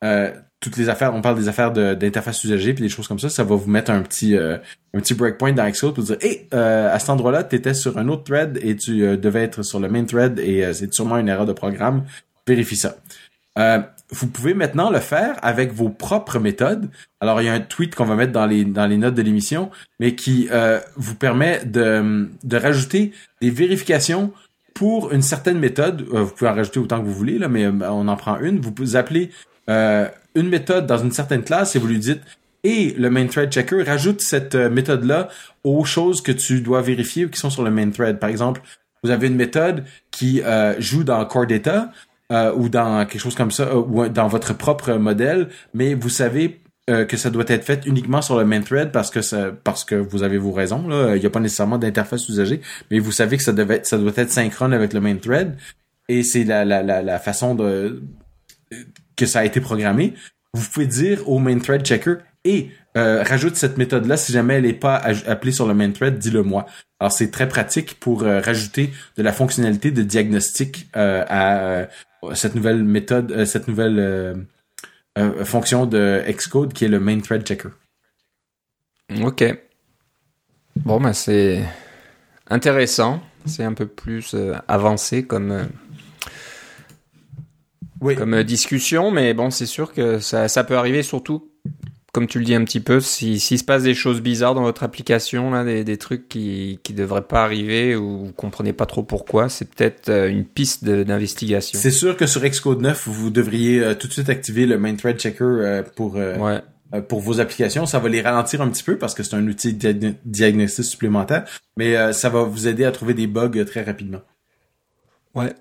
Euh, toutes les affaires, on parle des affaires d'interface usagée puis des choses comme ça, ça va vous mettre un petit un petit breakpoint dans Xcode pour dire hey à cet endroit-là tu étais sur un autre thread et tu devais être sur le main thread et c'est sûrement une erreur de programme. Vérifie ça vous pouvez maintenant le faire avec vos propres méthodes. Alors, il y a un tweet qu'on va mettre dans les, dans les notes de l'émission, mais qui euh, vous permet de, de rajouter des vérifications pour une certaine méthode. Euh, vous pouvez en rajouter autant que vous voulez, là, mais euh, on en prend une. Vous appelez une méthode dans une certaine classe et vous lui dites et le main thread checker rajoute cette méthode-là aux choses que tu dois vérifier qui sont sur le main thread. Par exemple, vous avez une méthode qui joue dans Core Data euh, ou dans quelque chose comme ça, euh, ou dans votre propre modèle, mais vous savez euh, que ça doit être fait uniquement sur le main thread parce que ça, parce que vous avez vos raisons. Là. Il n'y a pas nécessairement d'interface usagée, mais vous savez que ça, ça doit être synchrone avec le main thread. Et c'est la, la, la, la façon de que ça a été programmé. Vous pouvez dire au main thread checker et euh, rajoute cette méthode-là si jamais elle n'est pas appelée sur le main thread, dis-le moi. Alors c'est très pratique pour rajouter de la fonctionnalité de diagnostic euh, à cette nouvelle méthode, euh, cette nouvelle euh, euh, fonction de Xcode qui est le main thread checker. Ok. Bon, ben c'est intéressant. C'est un peu plus avancé comme, comme discussion, mais bon, c'est sûr que ça, ça peut arriver surtout comme tu le dis un petit peu, s'il se passe des choses bizarres dans votre application, là, des, des trucs qui qui devraient pas arriver ou vous comprenez pas trop pourquoi, c'est peut-être euh, une piste d'investigation. C'est sûr que sur Xcode 9, vous devriez euh, tout de suite activer le main thread checker euh, pour pour vos applications. Ça va les ralentir un petit peu parce que c'est un outil de diagnostic supplémentaire, mais ça va vous aider à trouver des bugs très rapidement. Ouais.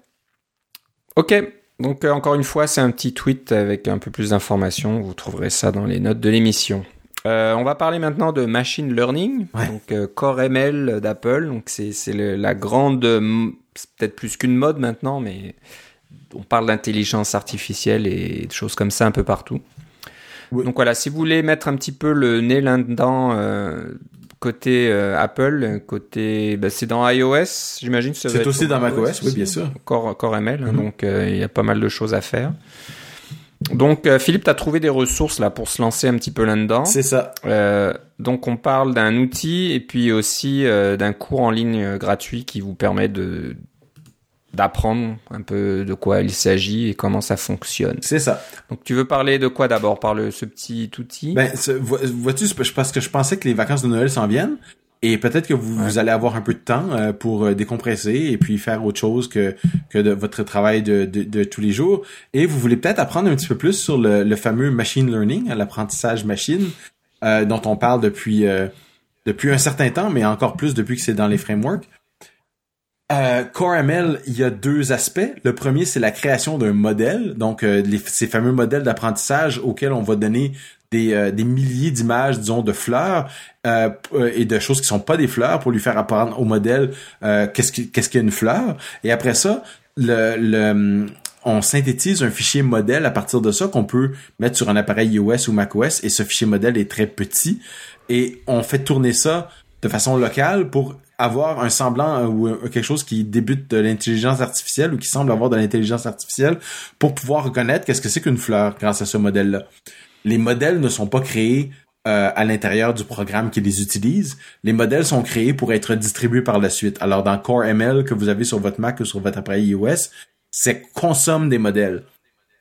Ok. Donc euh, encore une fois, c'est un petit tweet avec un peu plus d'informations. Vous trouverez ça dans les notes de l'émission. Euh, on va parler maintenant de machine learning, donc euh, Core ML d'Apple. Donc c'est la grande, peut-être plus qu'une mode maintenant, mais on parle d'intelligence artificielle et de choses comme ça un peu partout. Donc voilà, si vous voulez mettre un petit peu le nez là-dedans côté euh, Apple, côté, bah, c'est dans iOS, j'imagine. C'est aussi dans macOS, oui, bien sûr. Core, Core ML, hein, mhm. donc euh, il y a pas mal de choses à faire. Donc euh, Philippe, tu as trouvé des ressources là pour se lancer un petit peu là-dedans. C'est ça. donc on parle d'un outil et puis aussi d'un cours en ligne gratuit qui vous permet de d'apprendre un peu de quoi il s'agit et comment ça fonctionne. C'est ça. Donc tu veux parler de quoi d'abord? Par le ce petit outil? Ben vois-tu parce que je pensais que les vacances de Noël s'en viennent et peut-être que vous, allez avoir un peu de temps euh, pour euh, décompresser et puis faire autre chose que que de votre travail de, de, tous les jours et vous voulez peut-être apprendre un petit peu plus sur le, le fameux machine learning, l'apprentissage machine euh, dont on parle depuis depuis un certain temps mais encore plus depuis que c'est dans les frameworks. Euh, CoreML, il y a deux aspects. Le premier, c'est la création d'un modèle, donc euh, ces fameux modèles d'apprentissage auxquels on va donner des, euh, des milliers d'images, disons, de fleurs euh, et de choses qui sont pas des fleurs pour lui faire apprendre au modèle qu'est-ce qu'est-ce qu'est une fleur. Et après ça, on synthétise un fichier modèle à partir de ça qu'on peut mettre sur un appareil iOS ou macOS et ce fichier modèle est très petit et on fait tourner ça de façon locale pour avoir un semblant euh, ou euh, quelque chose qui débute de l'intelligence artificielle ou qui semble avoir de l'intelligence artificielle pour pouvoir reconnaître qu'est-ce que c'est qu'une fleur grâce à ce modèle-là. Les modèles ne sont pas créés euh, à l'intérieur du programme qui les utilise. Les modèles sont créés pour être distribués par la suite. Alors dans Core ML que vous avez sur votre Mac ou sur votre appareil iOS, c'est consomme des modèles.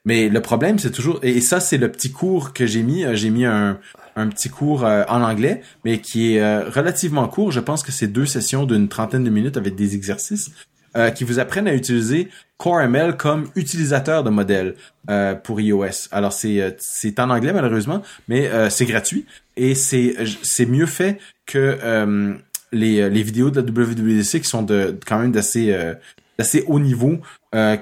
Mais le problème, c'est toujours et ça, c'est le petit cours que j'ai mis. J'ai mis un, un petit cours euh, en anglais, mais qui est euh, relativement court. Je pense que c'est deux sessions d'une trentaine de minutes avec des exercices euh, qui vous apprennent à utiliser CoreML comme utilisateur de modèle pour iOS. Alors c'est c'est en anglais malheureusement, mais c'est gratuit et c'est c'est mieux fait que les les vidéos de la WWDC qui sont de quand même d'assez haut niveau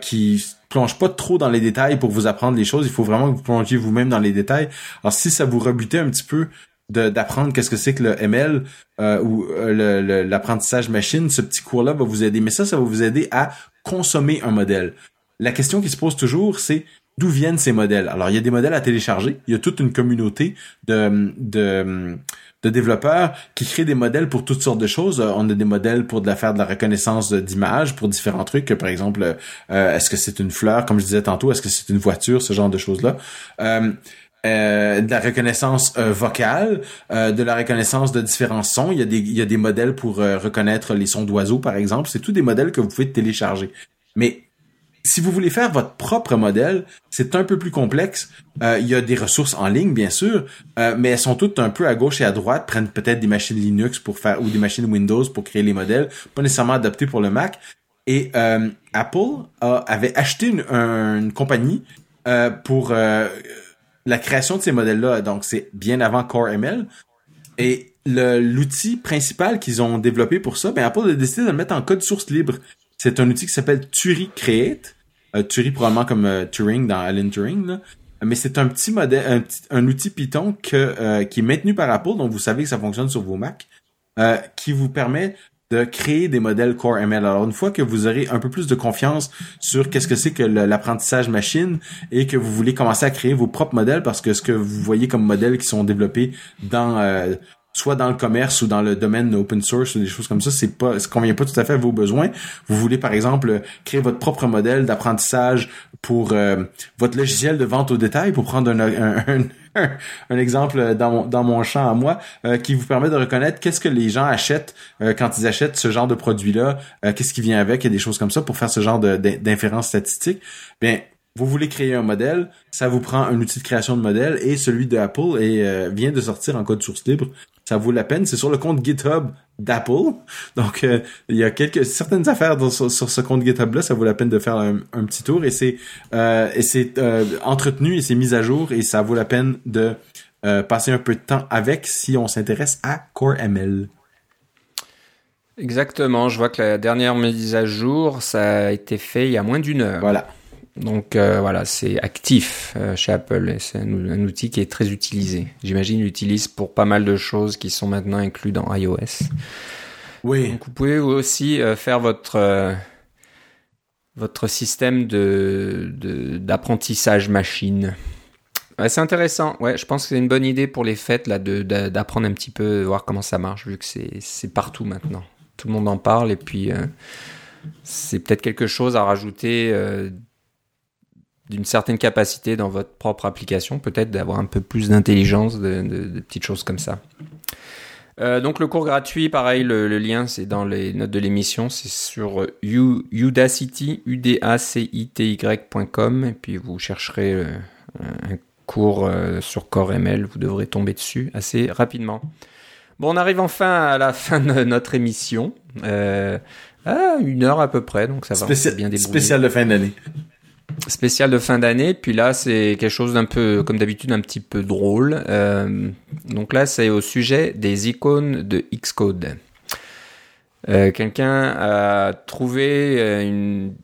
qui plonge pas trop dans les détails pour vous apprendre les choses. Il faut vraiment que vous plongiez vous-même dans les détails. Alors si ça vous rebutait un petit peu d'apprendre qu'est-ce que c'est que le ML euh, ou euh, l'apprentissage machine, ce petit cours-là va vous aider. Mais ça, ça va vous aider à consommer un modèle. la question qui se pose toujours, c'est d'où viennent ces modèles? Alors, il y a des modèles à télécharger. Il y a toute une communauté de, de, de développeurs qui créent des modèles pour toutes sortes de choses. On a des modèles pour de la faire de la reconnaissance d'images, pour différents trucs. Par exemple, euh, est-ce que c'est une fleur, comme je disais tantôt, est-ce que c'est une voiture, ce genre de choses-là. Euh, euh, de la reconnaissance vocale, de la reconnaissance de différents sons. Il y a des, il y a des modèles pour reconnaître les sons d'oiseaux, par exemple. C'est tous des modèles que vous pouvez télécharger. Mais si vous voulez faire votre propre modèle, c'est un peu plus complexe. Euh, il y a des ressources en ligne, bien sûr, euh, mais elles sont toutes un peu à gauche et à droite, prennent peut-être des machines Linux pour faire ou des machines Windows pour créer les modèles, pas nécessairement adaptés pour le Mac. Et euh, Apple avait acheté une, compagnie pour la création de ces modèles-là. Donc c'est bien avant Core ML. Et l'outil principal qu'ils ont développé pour ça, ben Apple a décidé de le mettre en code source libre. C'est un outil qui s'appelle Turi Create. Euh, Turi probablement comme euh, Turing dans Alan Turing, là. mais c'est un petit modèle, un, outil Python que, euh, qui est maintenu par Apple, donc vous savez que ça fonctionne sur vos Mac, euh, qui vous permet de créer des modèles Core ML. Alors une fois que vous aurez un peu plus de confiance sur qu'est-ce que c'est que l'apprentissage machine et que vous voulez commencer à créer vos propres modèles parce que ce que vous voyez comme modèles qui sont développés dans soit dans le commerce ou dans le domaine open source ou des choses comme ça, c'est pas, ça convient pas tout à fait à vos besoins. Vous voulez par exemple créer votre propre modèle d'apprentissage pour euh, votre logiciel de vente au détail, pour prendre un, un, un, exemple dans mon, dans mon champ à moi, euh, qui vous permet de reconnaître qu'est-ce que les gens achètent euh, quand ils achètent ce genre de produit-là, qu'est-ce qui vient avec, et des choses comme ça pour faire ce genre d'inférence statistique. Bien, vous voulez créer un modèle, ça vous prend un outil de création de modèle et celui de Apple et vient de sortir en code source libre ça vaut la peine. C'est sur le compte GitHub d'Apple. Donc, euh, il y a quelques certaines affaires sur, ce compte GitHub-là. Ça vaut la peine de faire un, petit tour. Et c'est euh, et c'est euh, entretenu et c'est mis à jour. Et ça vaut la peine de passer un peu de temps avec si on s'intéresse à CoreML. Exactement. Je vois que la dernière mise à jour, ça a été fait il y a moins d'une heure. Voilà. Donc euh, voilà, c'est actif euh, chez Apple et c'est un, outil qui est très utilisé. J'imagine l'utilise pour pas mal de choses qui sont maintenant inclus dans iOS. Oui. Donc vous pouvez aussi euh, faire votre votre système de d'apprentissage machine. c'est intéressant. Ouais, je pense que c'est une bonne idée pour les fêtes là de d'apprendre un petit peu, voir comment ça marche vu que c'est c'est partout maintenant. Tout le monde en parle et puis c'est peut-être quelque chose à rajouter d'une certaine capacité dans votre propre application, peut-être d'avoir un peu plus d'intelligence, de, petites choses comme ça. Euh, donc le cours gratuit, pareil, le, lien c'est dans les notes de l'émission, c'est sur udacity, udacity.com, et puis vous chercherez euh, un cours euh, sur Core ML, vous devrez tomber dessus assez rapidement. Bon, on arrive enfin à la fin de notre émission. Euh, une heure à peu près, donc ça va bien débrouiller. Spécial de fin d'année spécial de fin d'année. Puis là, c'est quelque chose d'un peu, comme d'habitude, un petit peu drôle. Euh, donc là, c'est au sujet des icônes de Xcode. Euh, Quelqu'un a trouvé euh, une,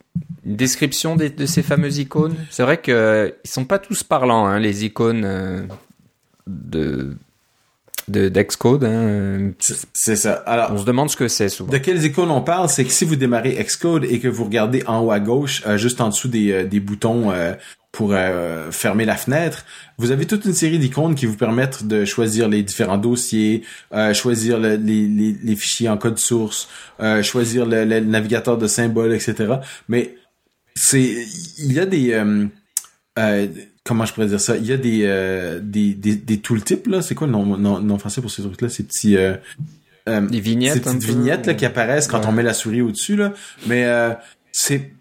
description de, ces fameuses icônes? C'est vrai qu'ils ils sont pas tous parlants, hein, les icônes de de d'Xcode. Hein. C'est ça. Alors, on se demande ce que c'est souvent. De quelles icônes on parle, c'est que si vous démarrez Xcode et que vous regardez en haut à gauche, euh, juste en dessous des, euh, des boutons euh, pour fermer la fenêtre, vous avez toute une série d'icônes qui vous permettent de choisir les différents dossiers, choisir les, les, les, fichiers en code source, choisir le, le, navigateur de symboles, etc. Mais c'est il y a des comment je pourrais dire ça? Il y a des euh, des, des, des tooltips là, c'est quoi le nom, nom, français pour ces trucs là, ces petits euh, euh, des vignettes, ces petites vignettes là qui apparaissent quand on met la souris au-dessus là, mais euh, c'est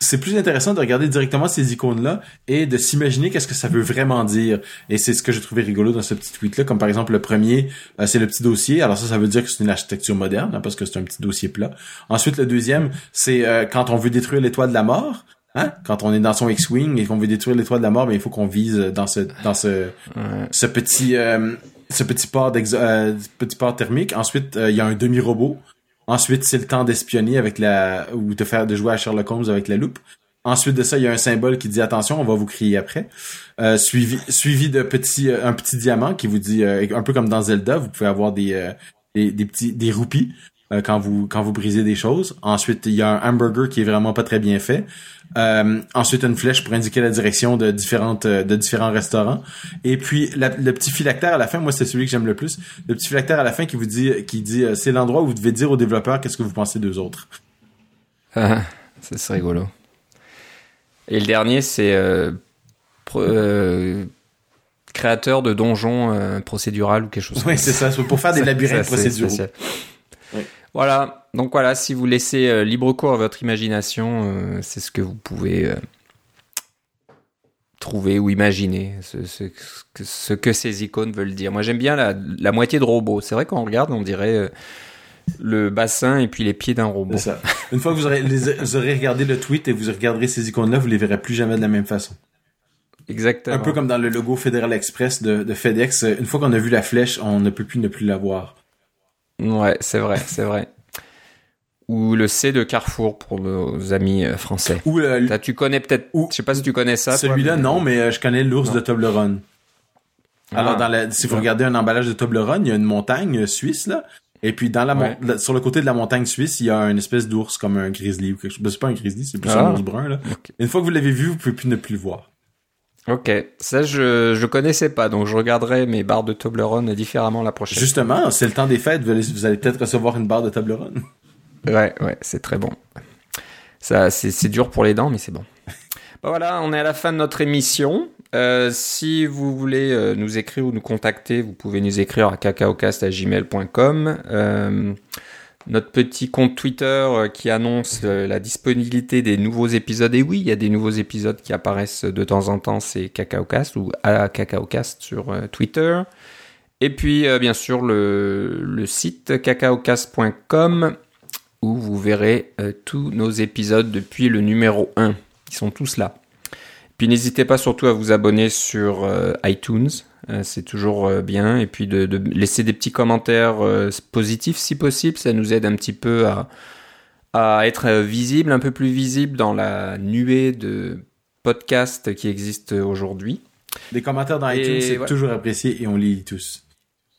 c'est plus intéressant de regarder directement ces icônes-là et de s'imaginer qu'est-ce que ça veut vraiment dire. Et c'est ce que j'ai trouvé rigolo dans ce petit tweet-là. Comme par exemple, le premier, euh, c'est le petit dossier. Alors ça, ça veut dire que c'est une architecture moderne, hein, parce que c'est un petit dossier plat. Ensuite, le deuxième, c'est quand on veut détruire l'étoile de la mort. Hein? Quand on est dans son X-wing et qu'on veut détruire l'étoile de la mort, mais ben, il faut qu'on vise dans ce dans ce ce petit euh, ce petit port euh, petit port thermique. Ensuite, euh, il y a un demi-robot. Ensuite, c'est le temps d'espionner avec la ou de faire de jouer à Sherlock Holmes avec la loupe. Ensuite de ça, il y a un symbole qui dit attention, on va vous crier après. suivi suivi de petit un petit diamant qui vous dit un peu comme dans Zelda, vous pouvez avoir des des, des petits des roupies quand vous quand vous brisez des choses. Ensuite, il y a un hamburger qui est vraiment pas très bien fait. ensuite, une flèche pour indiquer la direction de différentes de différents restaurants. Et puis le petit phylactère à la fin, moi c'est celui que j'aime le plus. Le petit phylactère à la fin qui vous dit qui dit c'est l'endroit où vous devez dire aux développeurs qu'est-ce que vous pensez d'eux autres. Ah, c'est rigolo. Et le dernier, c'est euh, euh, créateur de donjons euh, procédural ou quelque chose. Oui, c'est ça, pour faire des labyrinthes procéduraux. Voilà, donc voilà, si vous laissez libre cours à votre imagination, c'est ce que vous pouvez trouver ou imaginer, ce, que ces icônes veulent dire. Moi j'aime bien la, la moitié de robot. C'est vrai qu'on regarde, on dirait le bassin et puis les pieds d'un robot. Ça. Une fois que vous aurez, regardé le tweet et vous regarderez ces icônes-là, vous les verrez plus jamais de la même façon. Exactement. Un peu comme dans le logo Federal Express de, FedEx. Une fois qu'on a vu la flèche, on ne peut plus ne plus la voir. Ouais, c'est vrai, c'est vrai. Ou le C de Carrefour pour nos amis euh, français. Ou tu connais peut-être. Je sais pas si tu connais ça. Celui-là, non, mais euh, je connais l'ours de Toblerone. Alors, ah. dans si vous regardez un emballage de Toblerone, il y a une montagne euh, suisse là, et puis dans la, sur le côté de la montagne suisse, il y a une espèce d'ours comme un grizzly ou quelque chose. Ben, c'est pas un grizzly, c'est plus un ah. ours brun là. Une fois que vous l'avez vu, vous pouvez plus ne plus le voir. Ok, ça je je connaissais pas, donc je regarderai mes barres de Toblerone différemment la prochaine. Justement, c'est le temps des fêtes, vous allez, vous allez peut-être recevoir une barre de Toblerone. Ouais, ouais, c'est très bon. Ça, c'est dur pour les dents, mais c'est bon. Bah voilà, on est à la fin de notre émission. Euh, si vous voulez euh, nous écrire ou nous contacter, vous pouvez nous écrire à cacaocast.gmail.com. Euh, notre petit compte Twitter euh, qui annonce euh, la disponibilité des nouveaux épisodes. Et oui, il y a des nouveaux épisodes qui apparaissent de temps en temps, c'est Cacaocast ou à Cacaocast sur Twitter. Et puis, bien sûr, le, le site cacaocast.com où vous verrez tous nos épisodes depuis le numéro 1. Ils sont tous là. Puis n'hésitez pas surtout à vous abonner sur euh, iTunes, euh, c'est toujours euh, bien. Et puis de, laisser des petits commentaires positifs si possible, ça nous aide un petit peu à, à être visible, un peu plus visible dans la nuée de podcasts qui existent aujourd'hui. Les commentaires dans iTunes, c'est toujours apprécié et on lit tous.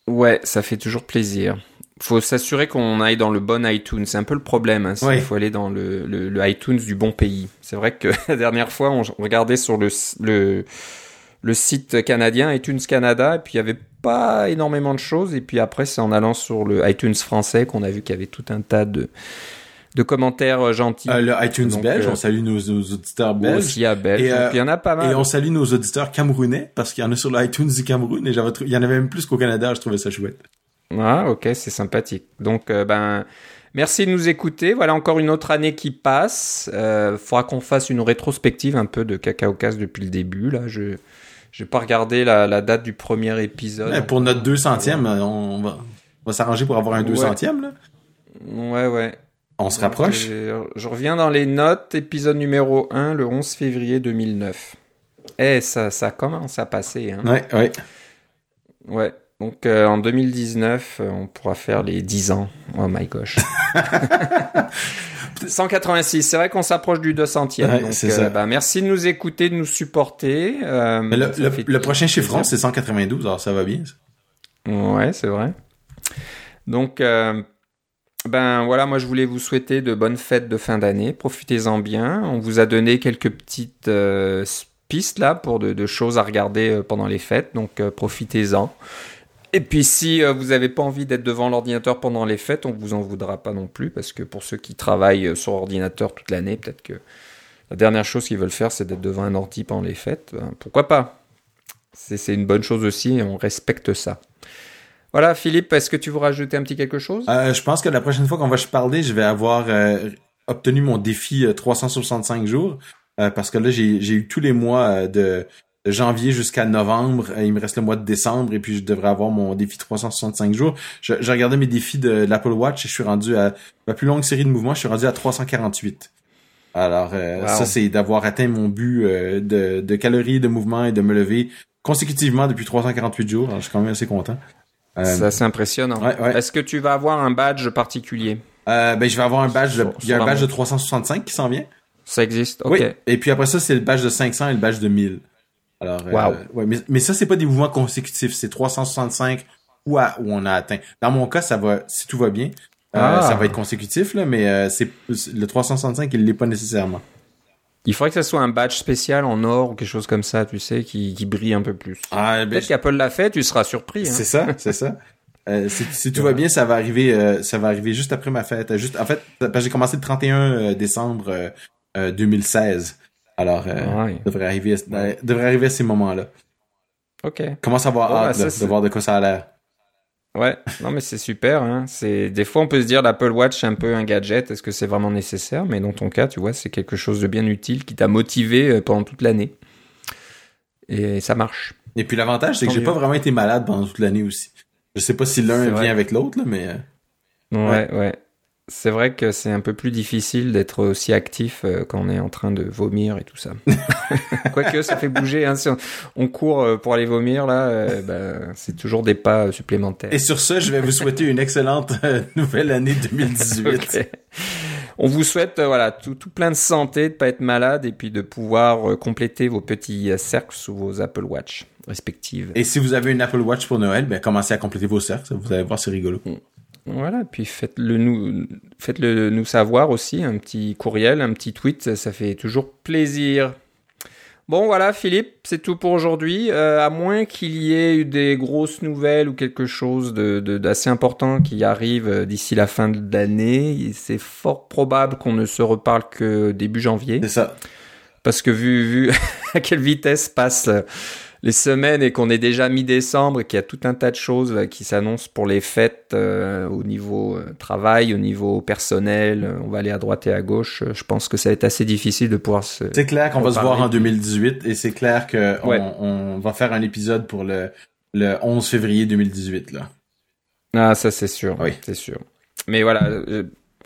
Ouais, ça fait toujours plaisir faut s'assurer qu'on aille dans le bon iTunes. C'est un peu le problème. Hein, Il faut aller dans le, le, iTunes du bon pays. C'est vrai que la dernière fois, on regardait sur le, le, le site canadien, iTunes Canada, et puis il y avait pas énormément de choses. Et puis après, c'est en allant sur le iTunes français qu'on a vu qu'il y avait tout un tas de de commentaires gentils. Euh, le iTunes belge, on euh, salue nos, auditeurs belges. Aussi à Belge, et, il y en a pas mal. Et on salue nos auditeurs camerounais, parce qu'il y en a sur l'iTunes du Cameroun, et j'avais il y en avait même plus qu'au Canada, je trouvais ça chouette. Ah, ok, c'est sympathique. Donc, euh, ben, merci de nous écouter. Voilà encore une autre année qui passe. Euh, faudra qu'on fasse une rétrospective un peu de Cacao Casse depuis le début. Là, je n'ai pas regardé la, date du premier épisode. pour notre 200e, on va, on va s'arranger pour avoir un 200e. Là. Ouais, ouais. On se rapproche. Je, reviens dans les notes. Épisode numéro 1, le 11 février 2009. Eh, ça, ça commence à passer. Hein. Ouais, ouais. Ouais. Donc euh, en 2019, euh, on pourra faire les 10 ans. Oh my gosh. 186, c'est vrai qu'on s'approche du 200e. donc, euh, bah, merci de nous écouter, de nous supporter. Mais le, prochain chiffre c'est 192, alors ça va bien. Ouais, c'est vrai. Donc, ben voilà, moi je voulais vous souhaiter de bonnes fêtes de fin d'année. Profitez-en bien. On vous a donné quelques petites pistes là pour de, de, choses à regarder pendant les fêtes, donc profitez-en. Et puis si euh, vous n'avez pas envie d'être devant l'ordinateur pendant les fêtes, on vous en voudra pas non plus, parce que pour ceux qui travaillent euh, sur ordinateur toute l'année, peut-être que la dernière chose qu'ils veulent faire, c'est d'être devant un ordi pendant les fêtes. Ben, pourquoi pas? C'est une bonne chose aussi, on respecte ça. Voilà, Philippe, est-ce que tu veux rajouter un petit quelque chose? Euh, Je pense que la prochaine fois qu'on va se parler, je vais avoir obtenu mon défi 365 jours, parce que là, j'ai eu tous les mois de janvier jusqu'à novembre. Euh, il me reste le mois de décembre et puis je devrais avoir mon défi 365 jours. Je, je regardais mes défis de, l'Apple Watch et je suis rendu à ma plus longue série de mouvements, je suis rendu à 348. Alors euh, ça c'est d'avoir atteint mon but euh, de, de calories, de mouvements et de me lever consécutivement depuis 348 jours. Alors, je suis quand même assez content. ça c'est impressionnant. Est-ce que tu vas avoir un badge particulier? Ben je vais avoir un badge. il y a un badge de 365 qui s'en vient. Ça existe. Ok. Oui. Et puis après ça c'est le badge de 500 et le badge de 1000. Alors, euh, ouais, mais, mais ça, c'est pas des mouvements consécutifs. C'est 365 où, où on a atteint. Dans mon cas, ça va, si tout va bien, Ah. ça va être consécutif, là, mais c'est le 365, il l'est pas nécessairement. Il faudrait que ça soit un badge spécial en or ou quelque chose comme ça, tu sais, qui, qui brille un peu plus. Ah, ben Peut-être qu'Apple l'a fait, tu seras surpris. Hein. C'est ça, c'est ça. Euh, si, tout va bien, ça va arriver, euh, ça va arriver juste après ma fête. Juste, en fait, j'ai commencé le 31 euh, décembre 2016. Alors, devrait arriver, devrait arriver à ces moments-là. Ok. Commence à avoir bah, hâte de voir de quoi ça a l'air? Ouais, non mais c'est super. Hein. C'est des fois on peut se dire l'Apple Watch c'est un peu un gadget. Est-ce que c'est vraiment nécessaire? Mais dans ton cas, tu vois, c'est quelque chose de bien utile qui t'a motivé pendant toute l'année. Et ça marche. Et puis l'avantage, c'est que j'ai pas vraiment été malade pendant toute l'année aussi. Je sais pas si l'un vient avec l'autre, mais. Euh, ouais, ouais. C'est vrai que c'est un peu plus difficile d'être aussi actif euh, quand on est en train de vomir et tout ça. Quoique ça fait bouger. Hein, si on, court euh, pour aller vomir, là, bah, c'est toujours des pas supplémentaires. Et sur ce, je vais vous souhaiter une excellente nouvelle année 2018. On vous souhaite voilà tout, tout, plein de santé, de pas être malade et puis de pouvoir compléter vos petits cercles sous vos Apple Watch respectives. Et si vous avez une Apple Watch pour Noël, ben commencez à compléter vos cercles, vous allez voir, c'est rigolo. Mm. Voilà, puis faites-le nous, nous savoir aussi, un petit courriel, un petit tweet, ça fait toujours plaisir. Bon voilà Philippe, c'est tout pour aujourd'hui. Euh, à moins qu'il y ait eu des grosses nouvelles ou quelque chose de, d'assez important qui arrive euh, d'ici la fin de l'année, c'est fort probable qu'on ne se reparle que début janvier. C'est ça. Parce que vu, vu à quelle vitesse passe les semaines et qu'on est déjà mi-décembre et qu'il y a tout un tas de choses qui s'annoncent pour les fêtes euh, au niveau euh, travail, au niveau personnel, euh, on va aller à droite et à gauche. Je pense que ça va être assez difficile de pouvoir se. C'est clair qu'on va se voir en 2018 et c'est clair qu'on on va faire un épisode pour le, le 11 février 2018 là. Ah ça c'est sûr, oui. c'est sûr. Mais voilà,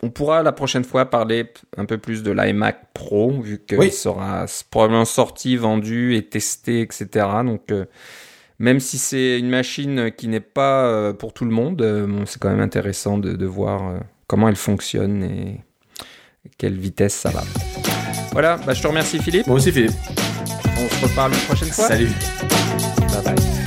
on pourra la prochaine fois parler un peu plus de l'iMac Pro, vu qu'il sera probablement sorti, vendu et testé, etc. Donc, euh, même si c'est une machine qui n'est pas euh, pour tout le monde, euh, c'est quand même intéressant de, voir comment elle fonctionne et quelle vitesse ça va. Voilà, bah, je te remercie Philippe. Moi aussi Philippe. On se reparle la prochaine fois. Salut. Bye bye.